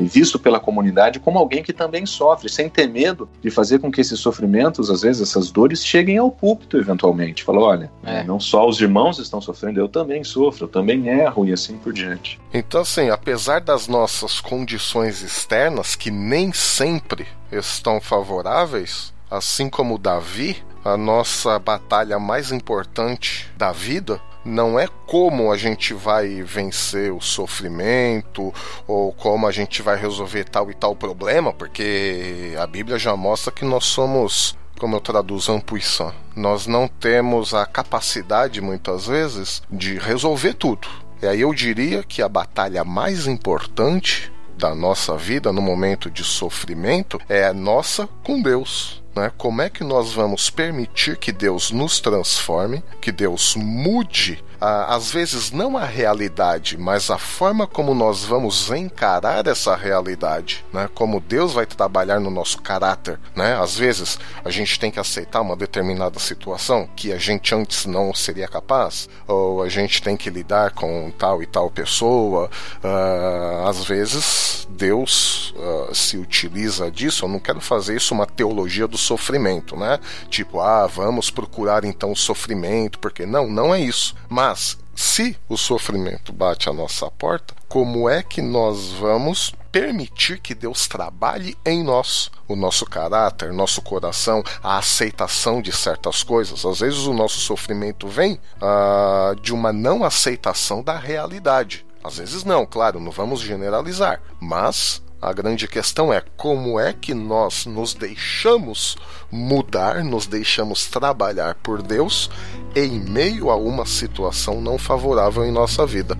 e visto pela comunidade como alguém que também sofre, sem ter medo de fazer com que esses sofrimentos, às vezes essas dores, cheguem ao púlpito eventualmente. Fala, olha, é. não só os irmãos estão sofrendo, eu também sofro, eu também erro e assim por diante. Então, assim, apesar das nossas condições externas, que nem sempre estão favoráveis, assim como Davi, a nossa batalha mais importante da vida não é como a gente vai vencer o sofrimento ou como a gente vai resolver tal e tal problema, porque a Bíblia já mostra que nós somos como eu traduzo ampuissant, nós não temos a capacidade muitas vezes de resolver tudo. E aí eu diria que a batalha mais importante da nossa vida no momento de sofrimento é a nossa com Deus. Né? Como é que nós vamos permitir que Deus nos transforme, que Deus mude às vezes não a realidade, mas a forma como nós vamos encarar essa realidade, né? Como Deus vai trabalhar no nosso caráter, né? Às vezes a gente tem que aceitar uma determinada situação que a gente antes não seria capaz, ou a gente tem que lidar com tal e tal pessoa. Uh, às vezes Deus uh, se utiliza disso. Eu não quero fazer isso uma teologia do sofrimento, né? Tipo, ah, vamos procurar então o sofrimento, porque não, não é isso. Mas mas se o sofrimento bate à nossa porta, como é que nós vamos permitir que Deus trabalhe em nós, o nosso caráter, nosso coração, a aceitação de certas coisas. Às vezes o nosso sofrimento vem ah, de uma não aceitação da realidade. Às vezes não, claro, não vamos generalizar, mas a grande questão é como é que nós nos deixamos mudar, nos deixamos trabalhar por Deus em meio a uma situação não favorável em nossa vida.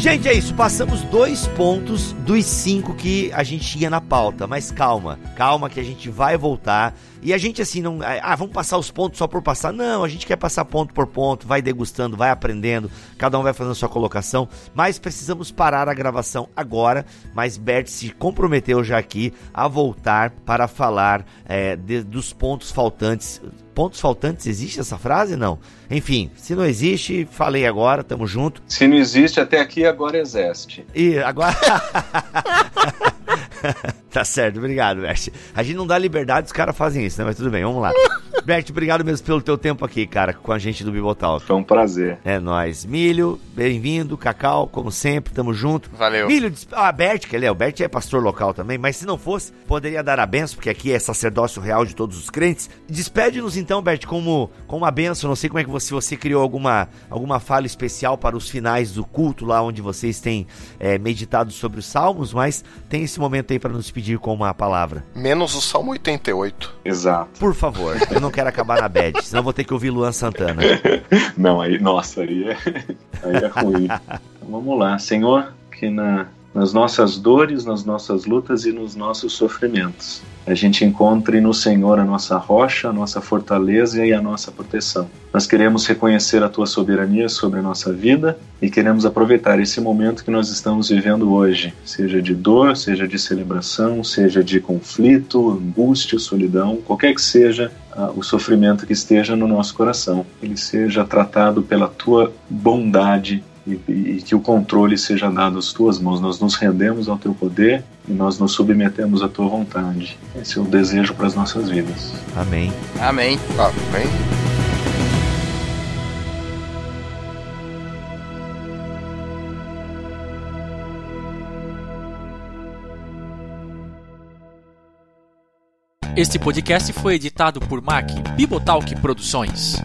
Gente, é isso. Passamos dois pontos dos cinco que a gente tinha na pauta. Mas calma, calma que a gente vai voltar. E a gente assim não. Ah, vamos passar os pontos só por passar. Não, a gente quer passar ponto por ponto, vai degustando, vai aprendendo. Cada um vai fazendo a sua colocação. Mas precisamos parar a gravação agora. Mas Bert se comprometeu já aqui a voltar para falar é, de, dos pontos faltantes pontos faltantes, existe essa frase? Não. Enfim, se não existe, falei agora, tamo junto. Se não existe até aqui, agora existe. E agora. tá certo, obrigado, Bert. A gente não dá liberdade, os caras fazem isso, né? Mas tudo bem, vamos lá. Bert, obrigado mesmo pelo teu tempo aqui, cara, com a gente do Bibotal. Foi um prazer. É nóis. Milho, bem-vindo. Cacau, como sempre, tamo junto. Valeu. Milho, ah, Bert, que ele é, o Bert é pastor local também, mas se não fosse, poderia dar a benção, porque aqui é sacerdócio real de todos os crentes. Despede-nos então, Bert, como, com uma benção. Não sei como é que você, você criou alguma, alguma fala especial para os finais do culto, lá onde vocês têm é, meditado sobre os salmos, mas tem esse momento aí para nos pedir com uma palavra. Menos o Salmo 88. Exato. Por favor, eu não quero acabar na bad, senão vou ter que ouvir Luan Santana. não, aí, nossa, aí é, aí é ruim. então, vamos lá, Senhor, que na nas nossas dores, nas nossas lutas e nos nossos sofrimentos. A gente encontre no Senhor a nossa rocha, a nossa fortaleza e a nossa proteção. Nós queremos reconhecer a tua soberania sobre a nossa vida e queremos aproveitar esse momento que nós estamos vivendo hoje, seja de dor, seja de celebração, seja de conflito, angústia, solidão, qualquer que seja uh, o sofrimento que esteja no nosso coração, ele seja tratado pela tua bondade e, e, que o controle seja dado às tuas mãos. Nós nos rendemos ao teu poder e nós nos submetemos à tua vontade. Esse é o desejo para as nossas vidas. Amém. Amém. Amém. Este podcast foi editado por Mac Bibotalk Produções.